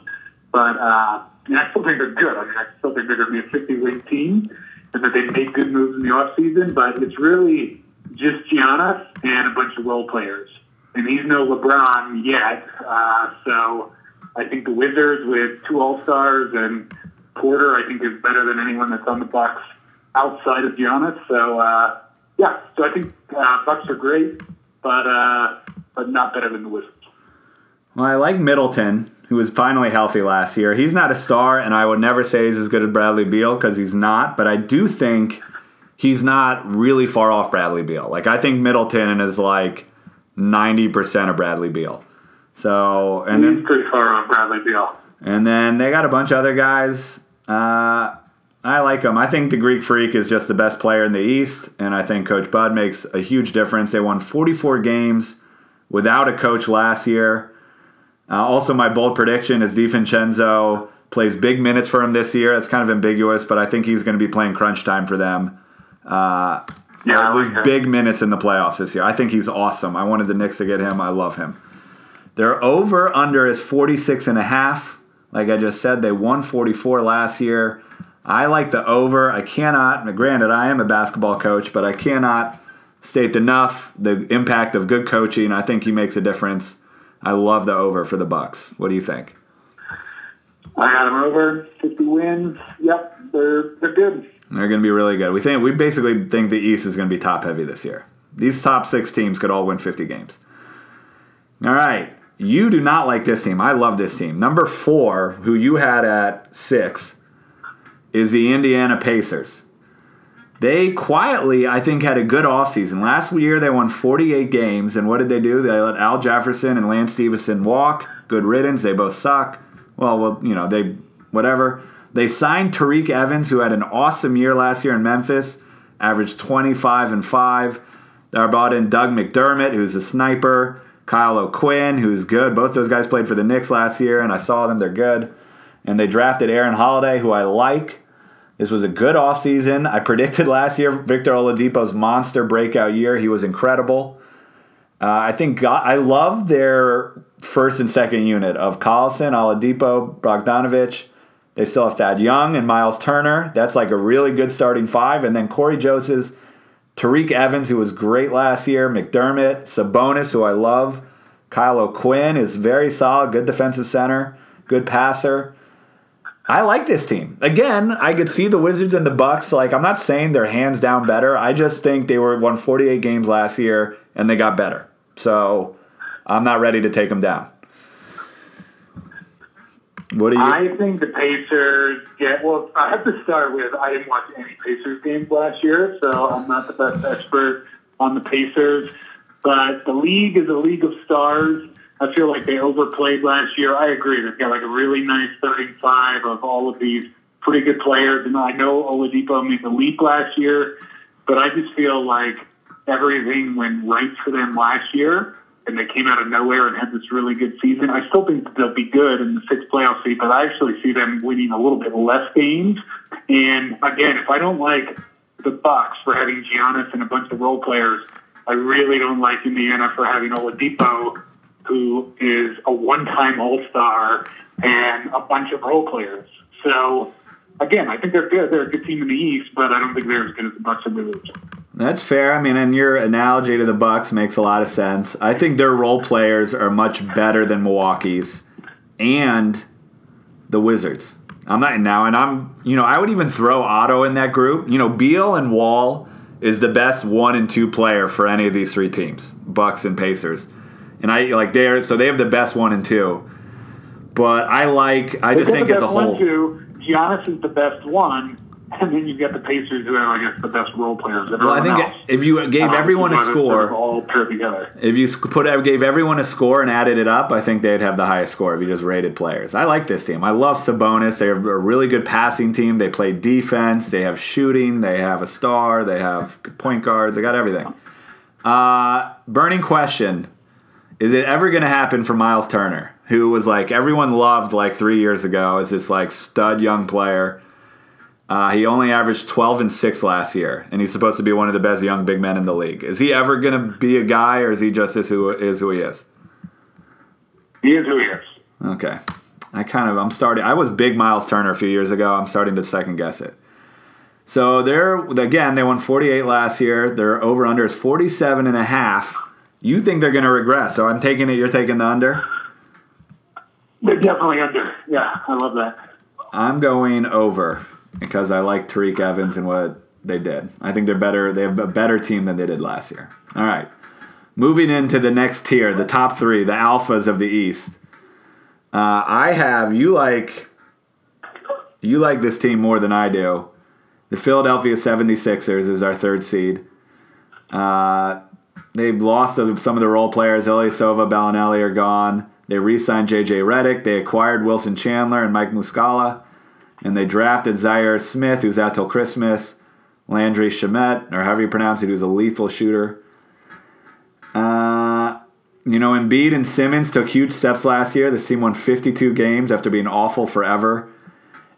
Speaker 3: But uh, I still think they're good. I mean, I still think they're going to be a 50 win team and that they make good moves in the offseason. But it's really just Giannis and a bunch of role players. And he's no LeBron yet. Uh, so I think the Wizards with two All Stars and Porter, I think, is better than anyone that's on the Bucks outside of Giannis. So uh, yeah, so I think uh, Bucks are great, but uh, but not better than the Wizards.
Speaker 2: Well, I like Middleton, who was finally healthy last year. He's not a star, and I would never say he's as good as Bradley Beal because he's not. But I do think he's not really far off Bradley Beal. Like I think Middleton is like ninety percent of Bradley Beal. So and
Speaker 3: he's
Speaker 2: then
Speaker 3: pretty far off Bradley Beal.
Speaker 2: and then they got a bunch of other guys. Uh, I like them. I think the Greek Freak is just the best player in the East, and I think Coach Bud makes a huge difference. They won 44 games without a coach last year. Uh, also, my bold prediction is DiVincenzo plays big minutes for him this year. It's kind of ambiguous, but I think he's going to be playing crunch time for them. Uh,
Speaker 3: Yeah, like
Speaker 2: big minutes in the playoffs this year. I think he's awesome. I wanted the Knicks to get him. I love him. Their over under is 46 and a half. Like I just said, they won 44 last year. I like the over. I cannot, granted, I am a basketball coach, but I cannot state enough the impact of good coaching. I think he makes a difference. I love the over for the Bucks. What do you think?
Speaker 3: I got them over 50 wins. Yep, they're they're good.
Speaker 2: They're going to be really good. We think we basically think the East is going to be top heavy this year. These top six teams could all win 50 games. All right, you do not like this team. I love this team. Number four, who you had at six, is the Indiana Pacers. They quietly, I think, had a good offseason. Last year, they won 48 games, and what did they do? They let Al Jefferson and Lance Stephenson walk. Good riddance. They both suck. Well, well, you know, they, whatever. They signed Tyreke Evans, who had an awesome year last year in Memphis, averaged 25 and 5. They brought in Doug McDermott, who's a sniper. Kyle O'Quinn, who's good. Both those guys played for the Knicks last year, and I saw them. They're good. And they drafted Aaron Holiday, who I like. This was a good offseason. I predicted last year Victor Oladipo's monster breakout year. He was incredible. Uh, I think God, I love their first and second unit of Collison, Oladipo, Bogdanovic. They still have Thad Young and Miles Turner. That's like a really good starting five. And then Cory Joseph's Tyreke Evans, who was great last year, McDermott, Sabonis, who I love. Kyle O'Quinn is very solid, good defensive center, good passer. I like this team. Again, I could see the Wizards and the Bucks. Like, I'm not saying they're hands down better. I just think they were won 48 games last year and they got better. So I'm not ready to take them down. What do you?
Speaker 3: I think the Pacers get. Well, I have to start with I didn't watch any Pacers games last year, so I'm not the best expert on the Pacers. But the league is a league of stars. I feel like they overplayed last year. I agree. They've got like a really nice 35 of all of these pretty good players. And I know Oladipo made the leap last year, but I just feel like everything went right for them last year and they came out of nowhere and had this really good season. I still think they'll be good in the sixth playoff seed, but I actually see them winning a little bit less games. And again, if I don't like the Bucks for having Giannis and a bunch of role players, I really don't like Indiana for having Oladipo who is a one-time All-Star and a bunch of role players. So again, I think they're good. They're a good team in the East, but I don't think they're as good as the Bucks in the league.
Speaker 2: That's fair. I mean, and your analogy to the Bucks makes a lot of sense. I think their role players are much better than Milwaukee's and the Wizards. I'm not now, and I'm you know I would even throw Otto in that group. You know, Beal and Wall is the best one and two player for any of these three teams, Bucks and Pacers and I like they're so they have the best one and two. But I like I just think as a whole.
Speaker 3: One, two, Giannis is the best one, and then you get the Pacers who have, I guess, the best role players.
Speaker 2: Well, I think
Speaker 3: else.
Speaker 2: if you gave uh, everyone a score,
Speaker 3: all paired together.
Speaker 2: If you put gave everyone a score and added it up, I think they'd have the highest score if you just rated players. I like this team. I love Sabonis. They're a really good passing team. They play defense. They have shooting. They have a star. They have point guards. They got everything. Uh, burning question is it ever going to happen for Miles Turner, who was like everyone loved like three years ago as this like stud young player? Uh, he only averaged 12 and 6 last year, and he's supposed to be one of the best young big men in the league. Is he ever going to be a guy, or is he just this who is who he is?
Speaker 3: He is who he is.
Speaker 2: Okay. I kind of, I'm starting, I was big Miles Turner a few years ago. I'm starting to second guess it. So they're, again, they won 48 last year. Their over under is 47 and a half. You think they're going to regress, so I'm taking it. You're taking the under.
Speaker 3: They're definitely under. Yeah, I love that.
Speaker 2: I'm going over because I like Tyreke Evans and what they did. I think they're better. They have a better team than they did last year. All right, moving into the next tier, the top three, the alphas of the East. Uh, I have you like you like this team more than I do. The Philadelphia 76ers is our third seed. Uh, They've lost some of the role players. Ilyasova, Belinelli are gone. They re-signed J.J. Redick. They acquired Wilson Chandler and Mike Muscala. And they drafted Zhaire Smith, who's out till Christmas. Landry Shamet, or however you pronounce it, who's a lethal shooter. Uh, you know, Embiid and Simmons took huge steps last year. This team won 52 games after being awful forever.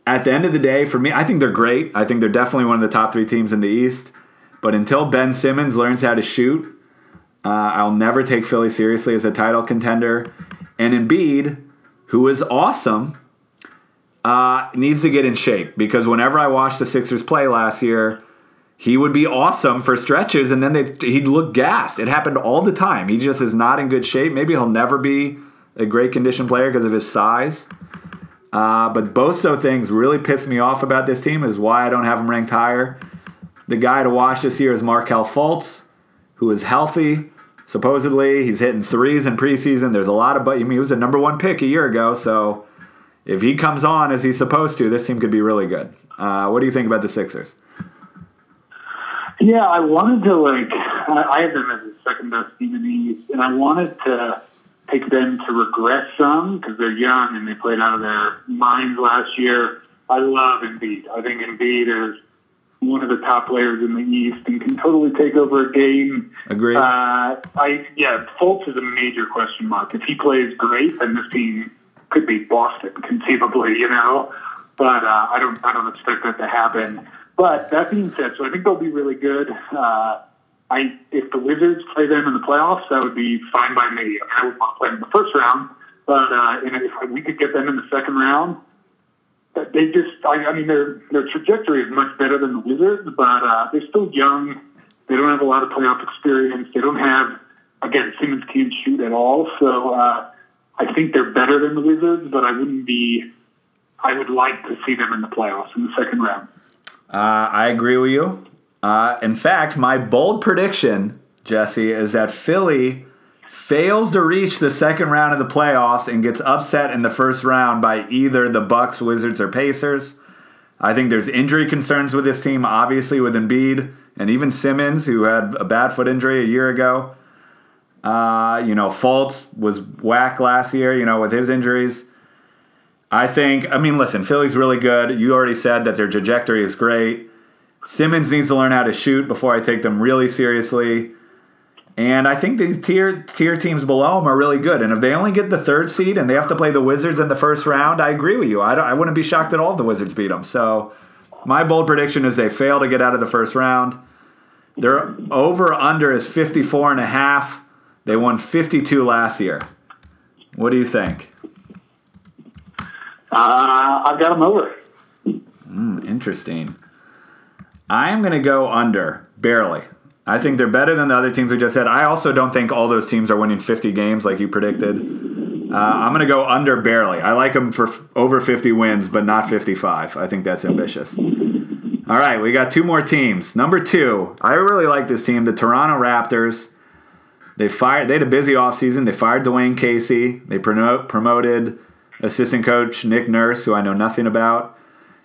Speaker 2: At the end of the day, for me, I think they're great. I think they're definitely one of the top three teams in the East. But until Ben Simmons learns how to shoot, uh, I'll never take Philly seriously as a title contender. And Embiid, who is awesome, uh, needs to get in shape because whenever I watched the Sixers play last year, he would be awesome for stretches and then they, he'd look gassed. It happened all the time. He just is not in good shape. Maybe he'll never be a great condition player because of his size. Uh, but both of things really piss me off about this team is why I don't have him ranked higher. The guy to watch this year is Markelle Fultz, who is healthy. Supposedly, he's hitting threes in preseason. There's a lot of, but I mean, he was a number one pick a year ago. So if he comes on as he's supposed to, this team could be really good. Uh, what do you think about the Sixers?
Speaker 3: Yeah, I wanted to like. I have them as the second best team in the East, and I wanted to take them to regress some because they're young and they played out of their minds last year. I love Embiid. I think Embiid is one of the top players in the East and can totally take over a game.
Speaker 2: Agreed.
Speaker 3: Uh, I yeah, Fultz is a major question mark. If he plays great, then this team could be Boston conceivably, you know. But uh, I don't I don't expect that to happen. But that being said, so I think they'll be really good. Uh, I if the Wizards play them in the playoffs, that would be fine by me. I, would want to play them in the first round, but uh, and if we could get them in the second round, they just I, I mean their their trajectory is much better than the Wizards, but uh, they're still young. They don't have a lot of playoff experience. They don't have again Simmons can't shoot at all, so uh, I think they're better than the Wizards, but I wouldn't be. I would like to see them in the playoffs in the second round.
Speaker 2: Uh, I agree with you. Uh, in fact, my bold prediction, Jesse, is that Philly fails to reach the second round of the playoffs and gets upset in the first round by either the Bucks, Wizards, or Pacers. I think there's injury concerns with this team, obviously with Embiid and even Simmons, who had a bad foot injury a year ago. Uh, you know, Fultz was whack last year, you know, with his injuries. I think, I mean, listen, Philly's really good. You already said that their trajectory is great. Simmons needs to learn how to shoot before I take them really seriously. And I think these tier tier teams below them are really good. And if they only get the third seed and they have to play the Wizards in the first round, I agree with you. I, I wouldn't be shocked at all the Wizards beat them. So my bold prediction is they fail to get out of the first round. Their over under is 54 and a half. They won 52 last year. What do you think?
Speaker 3: Uh, I've got them over.
Speaker 2: Mm, interesting. I am going to go under, barely. I think they're better than the other teams we just said. I also don't think all those teams are winning 50 games like you predicted. Uh, I'm going to go under barely. I like them for f- over 50 wins, but not 55. I think that's ambitious. All right, we got two more teams. Number two, I really like this team, the Toronto Raptors. They fired. They had a busy offseason. They fired Dwane Casey. They promote, promoted assistant coach Nick Nurse, who I know nothing about.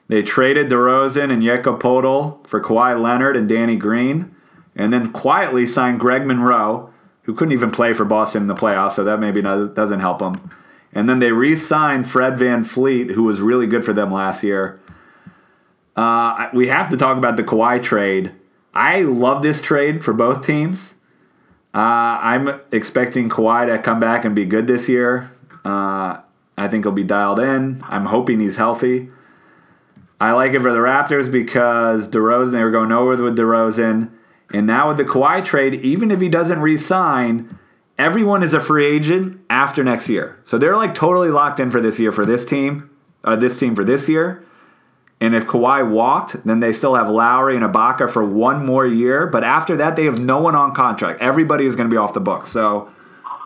Speaker 2: They traded DeRozan and Jakob Poeltl for Kawhi Leonard and Danny Green, and then quietly signed Greg Monroe, who couldn't even play for Boston in the playoffs, so that maybe doesn't help them. And then they re-signed Fred VanVleet, who was really good for them last year. Uh, we have to talk about the Kawhi trade. I love this trade for both teams. Uh, I'm expecting Kawhi to come back and be good this year. Uh, I think he'll be dialed in. I'm hoping he's healthy. I like it for the Raptors because DeRozan, they were going nowhere with DeRozan. And now with the Kawhi trade, even if he doesn't re-sign, everyone is a free agent after next year. So they're like totally locked in for this year for this team, uh, this team for this year. And if Kawhi walked, then they still have Lowry and Ibaka for one more year. But after that, they have no one on contract. Everybody is going to be off the books. So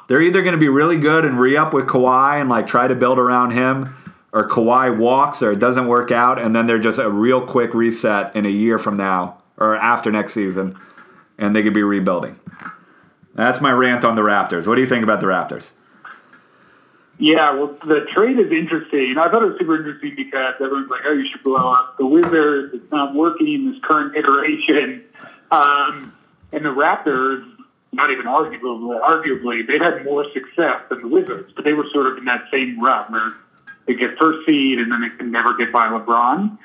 Speaker 2: they're either going to be really good and re up with Kawhi and like try to build around him, or Kawhi walks or it doesn't work out, and then they're just a real quick reset in a year from now or after next season, and they could be rebuilding. That's my rant on the Raptors. What do you think about the Raptors?
Speaker 3: Yeah, well, the trade is interesting. I thought it was super interesting because everyone's like, "Oh, you should blow up the Wizards. It's not working in this current iteration." Um, and the Raptors, not even arguably, arguably, they've had more success than the Wizards, but they were sort of in that same rut where they get first seed and then they can never get by LeBron.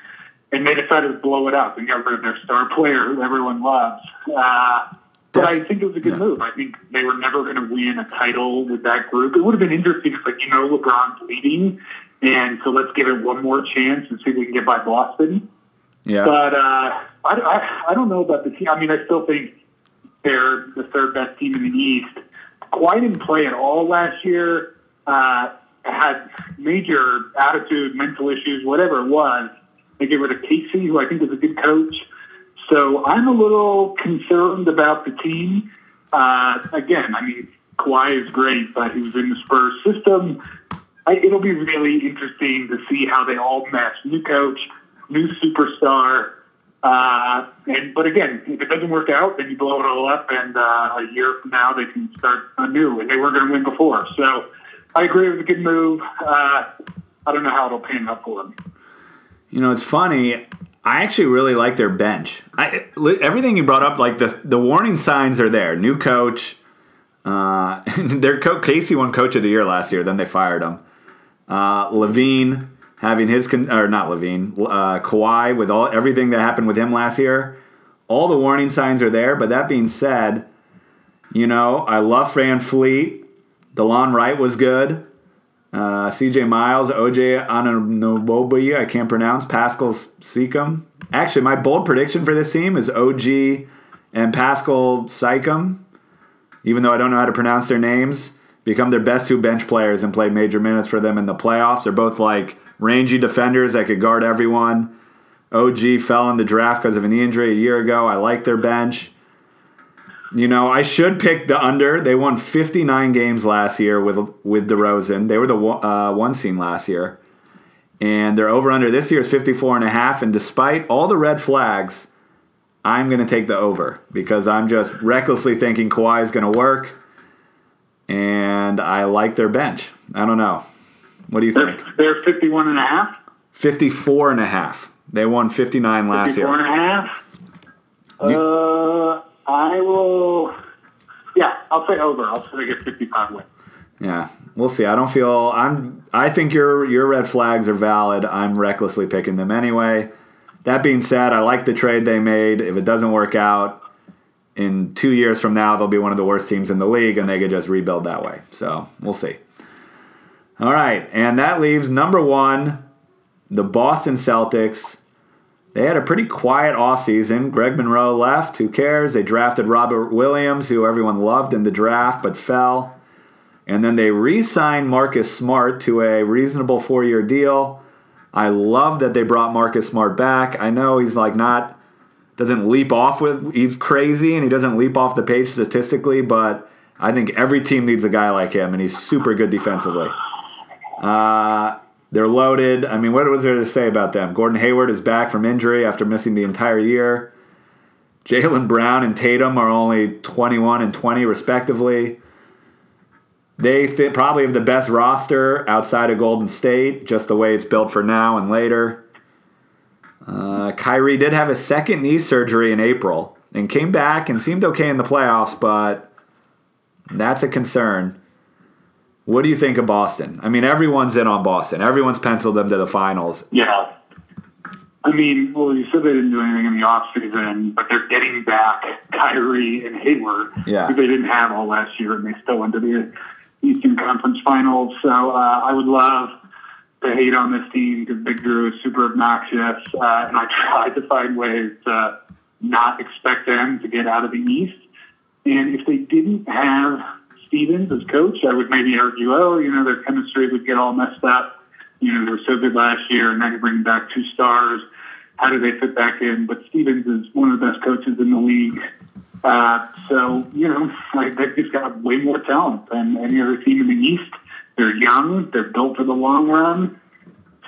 Speaker 3: And they decided to blow it up and get rid of their star player, who everyone loves. Uh, but I think it was a good yeah. move. I think they were never going to win a title with that group. It would have been interesting if, like, you know, LeBron's leading, and so let's give it one more chance and see if we can get by Boston.
Speaker 2: Yeah.
Speaker 3: But uh, I, I, I don't know about the team. I mean, I still think they're the third best team in the East. Kawhi didn't play at all last year. Uh, had major attitude, mental issues, whatever it was. They get rid of Casey, who I think is a good coach. So I'm a little concerned about the team. Uh, again, I mean, Kawhi is great, but he was in the Spurs system. I, it'll be really interesting to see how they all mesh. New coach, new superstar. Uh, and but again, if it doesn't work out, then you blow it all up, and uh, a year from now they can start anew. And they weren't going to win before, so I agree it was a good move. Uh, I don't know how it'll pan out for them.
Speaker 2: You know, it's funny. I actually really like their bench. I, everything you brought up, like the the warning signs are there. New coach. Uh, their Casey won Coach of the Year last year. Then they fired him. Uh, LaVine having his con- or not Levine, uh, Kawhi with all everything that happened with him last year. All the warning signs are there. But that being said, you know I love VanVleet. Delon Wright was good. Uh, CJ Miles, OG Anunoby, I can't pronounce. Pascal Siakam. Actually, my bold prediction for this team is OG and Pascal Siakam, even though I don't know how to pronounce their names, become their best two bench players and play major minutes for them in the playoffs. They're both like rangy defenders that could guard everyone. OG fell in the draft because of an injury a year ago. I like their bench. You know, I should pick the under. They won 59 games last year with with DeRozan. They were the uh, one seed last year. And their over under this year is 54 and a half and despite all the red flags, I'm going to take the over because I'm just recklessly thinking Kawhi is going to work and I like their bench. I don't know. What do you think?
Speaker 3: They're, they're 51 and a half.
Speaker 2: 54 and a half. They won 59 last
Speaker 3: 54
Speaker 2: year.
Speaker 3: and a half. Uh, I will. Yeah, I'll say over. I'll say they get 55 wins.
Speaker 2: Yeah, we'll see. I don't feel I'm. I think your your red flags are valid. I'm recklessly picking them anyway. That being said, I like the trade they made. If it doesn't work out in two years from now, they'll be one of the worst teams in the league, and they could just rebuild that way. So we'll see. All right, and that leaves number one, the Boston Celtics. They had a pretty quiet offseason. Greg Monroe left. Who cares? They drafted Robert Williams, who everyone loved in the draft but fell. And then they re signed Marcus Smart to a reasonable four year deal. I love that they brought Marcus Smart back. I know he's like not, doesn't leap off with, he's crazy and he doesn't leap off the page statistically, but I think every team needs a guy like him and he's super good defensively. Uh, they're loaded. I mean, what was there to say about them? Gordon Hayward is back from injury after missing the entire year. Jaylen Brown and Tatum are only 21 and 20, respectively. They th- probably have the best roster outside of Golden State, just the way it's built for now and later. Uh, Kyrie did have a second knee surgery in April and came back and seemed okay in the playoffs, but that's a concern. What do you think of Boston? I mean, everyone's in on Boston. Everyone's penciled them to the finals.
Speaker 3: Yeah. I mean, well, you said they didn't do anything in the offseason, but they're getting back Kyrie and Hayward,
Speaker 2: Yeah.
Speaker 3: who they didn't have all last year, and they still went to the Eastern Conference Finals. So uh, I would love to hate on this team because Big Drew is super obnoxious, uh, and I tried to find ways to not expect them to get out of the East. And if they didn't have Stevens as coach, I would maybe argue, oh, you know, their chemistry would get all messed up. You know, they were so good last year, and now you're bringing back two stars. How do they fit back in? But Stevens is one of the best coaches in the league. Uh, so, you know, like they've just got way more talent than any other team in the East. They're young. They're built for the long run.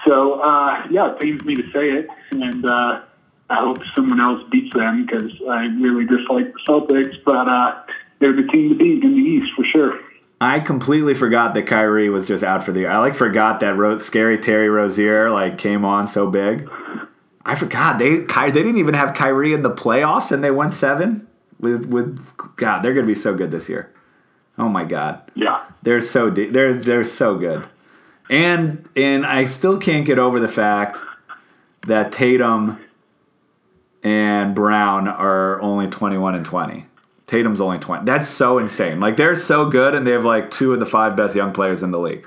Speaker 3: So, uh, yeah, it pains me to say it. And uh, I hope someone else beats them because I really dislike the Celtics. But uh, they're the team to beat in the East for sure.
Speaker 2: I completely forgot that Kyrie was just out for the year. I like forgot that Ro- scary Terry Rozier like came on so big. I forgot they Ky- they didn't even have Kyrie in the playoffs and they won seven with with God. They're gonna be so good this year. Oh my God,
Speaker 3: Yeah.
Speaker 2: they're so de- they're they're so good. And and I still can't get over the fact that Tatum and Brown are only twenty one and twenty. Tatum's only 20. That's so insane. Like they're so good and they have like two of the five best young players in the league.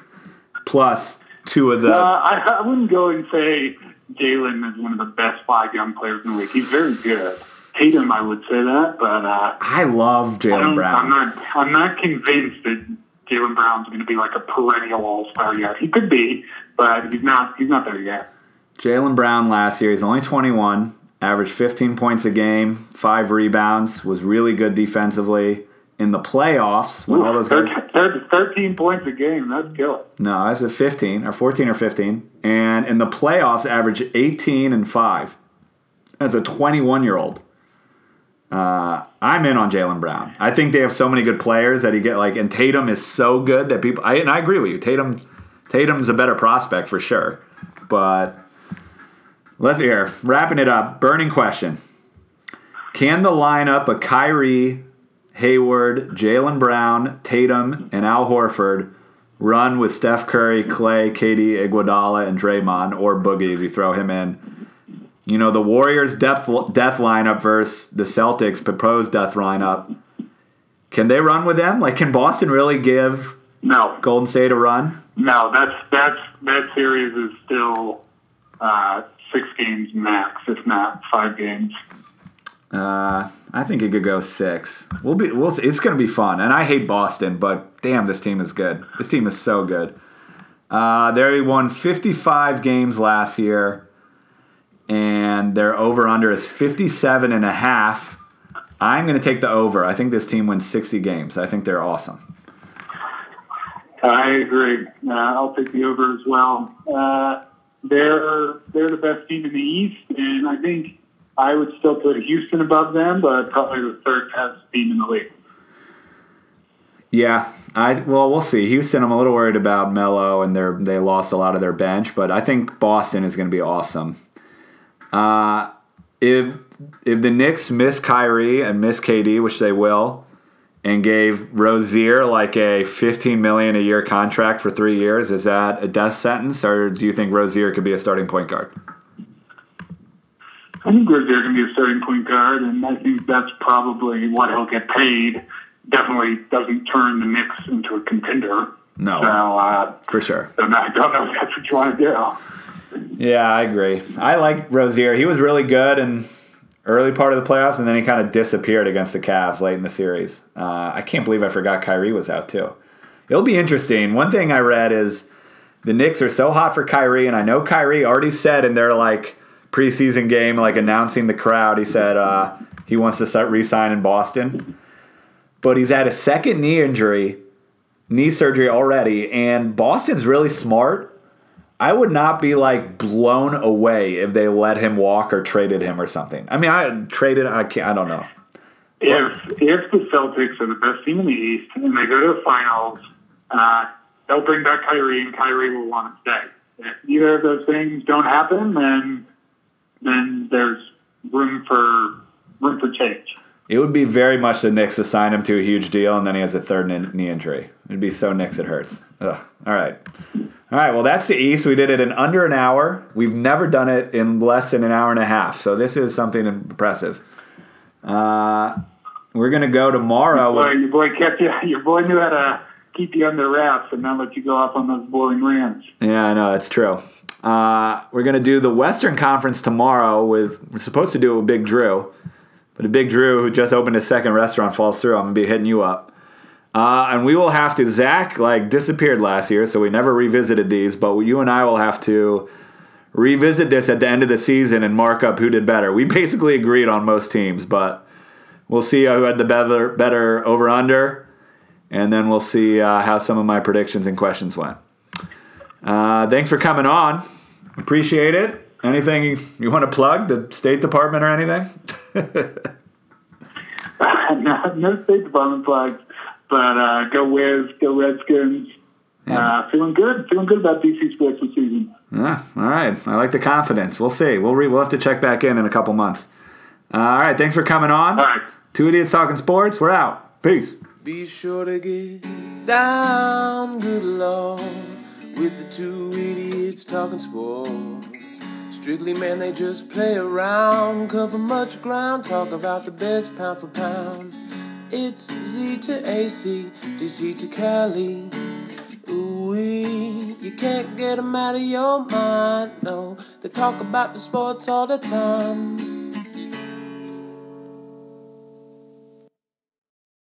Speaker 2: Plus two of the
Speaker 3: Uh, I, I wouldn't go and say Jaylen is one of the best five young players in the league. He's very good. Tatum, I would say that, but uh,
Speaker 2: I love Jaylen
Speaker 3: don't, I'm
Speaker 2: Brown.
Speaker 3: not. I'm not convinced that Jaylen Brown's going to be like a perennial All Star yet. He could be, but he's not. He's not there yet.
Speaker 2: Jaylen Brown last year, he's only 21, averaged 15 points a game, five rebounds, was really good defensively. In the playoffs, when all those guys.
Speaker 3: 13, 13 points a game, that's killer.
Speaker 2: No, I said 15 or 14 or 15. And in the playoffs, averaged 18 and 5 as a 21 year old. Uh, I'm in on Jaylen Brown. I think they have so many good players that he get like, and Tatum is so good that people. I, and I agree with you. Tatum, Tatum's a better prospect for sure. But let's hear wrapping it up. Burning question: Can the lineup of Kyrie, Hayward, Jaylen Brown, Tatum, and Al Horford run with Steph Curry, Klay, KD, Iguodala, and Draymond, or Boogie if you throw him in? You know, the Warriors' depth, death lineup versus the Celtics' proposed death lineup. Can they run with them? Like, can Boston really give
Speaker 3: No,
Speaker 2: Golden State a run?
Speaker 3: no, that's that's that series is still uh, six games max, if not five games.
Speaker 2: Uh, I think it could go six. We'll be. We'll. see. It's going to be fun, and I hate Boston, but damn, this team is good. This team is so good. Uh, they won 55 games last year, and their over under is 57 and a half. I'm going to take the over. I think this team wins 60 games. I think they're awesome.
Speaker 3: I agree. Uh, I'll take the over as well. Uh, they're they're the best team in the East, and I think I would still put Houston above them, but probably the third best team in the league.
Speaker 2: Yeah, I well, we'll see. Houston, I'm a little worried about Melo, and they they lost a lot of their bench, but I think Boston is going to be awesome. Uh, if if the Knicks miss Kyrie and miss KD, which they will, and gave Rozier like a 15 million a year contract for three years, is that a death sentence, or do you think Rozier could be a starting point guard?
Speaker 3: I think Rozier can be a starting point guard, and I think that's probably what he'll get paid. Definitely doesn't turn the Knicks into a contender.
Speaker 2: No,
Speaker 3: So uh,
Speaker 2: for sure.
Speaker 3: I don't know if that's what you want to do.
Speaker 2: Yeah, I agree. I like Rozier. He was really good in early part of the playoffs, and then he kind of disappeared against the Cavs late in the series. Uh, I can't believe I forgot Kyrie was out too. It'll be interesting. One thing I read is the Knicks are so hot for Kyrie, and I know Kyrie already said in their like preseason game, like announcing the crowd, he said uh, he wants to start re-sign in Boston, but he's had a second knee injury, knee surgery already, and Boston's really smart. I would not be like blown away if they let him walk or traded him or something. I mean, I traded. I can't. I don't know.
Speaker 3: If if the Celtics are the best team in the East and they go to the finals, uh, they'll bring back Kyrie, and Kyrie will want to stay. If either of those things don't happen, then then there's room for room for change.
Speaker 2: It would be very much the Knicks to sign him to a huge deal, and then he has a third knee injury. It'd be so Knicks it hurts. Ugh. All right, all right. Well, that's the East. We did it in under an hour. We've never done it in less than an hour and a half. So this is something impressive. Uh, we're gonna go tomorrow.
Speaker 3: Boy, your boy kept you. Your boy knew how to keep you under wraps and not let you go off on those boring rants.
Speaker 2: Yeah, I know that's true. Uh, we're gonna do the Western Conference tomorrow. With we're supposed to do it with Big Drew, but a Big Drew who just opened a second restaurant falls through. I'm gonna be hitting you up, uh, and we will have to. Zach like disappeared last year, so we never revisited these. But you and I will have to revisit this at the end of the season and mark up who did better. We basically agreed on most teams, but we'll see who had the better better over under, and then we'll see uh, how some of my predictions and questions went. Uh, thanks for coming on. Appreciate it. Anything you want to plug, the State Department or anything?
Speaker 3: no, no State Department flags, but uh, go Wiz, go Redskins. Uh, feeling good, feeling good about DC sports this season.
Speaker 2: Yeah, all right. I like the confidence. We'll see. We'll re- we'll have to check back in in a couple months. Uh, all right. Thanks for coming on.
Speaker 3: All right.
Speaker 2: Two idiots talking sports. We're out. Peace.
Speaker 1: Be sure to get down, good lord, with the two idiots talking sports. Strictly, man, they just play around, cover much ground, talk about the best pound for pound. It's Z to AC, DC to Cali. Ooh, you can't get 'em out of your mind, no. They talk about the sports all the time.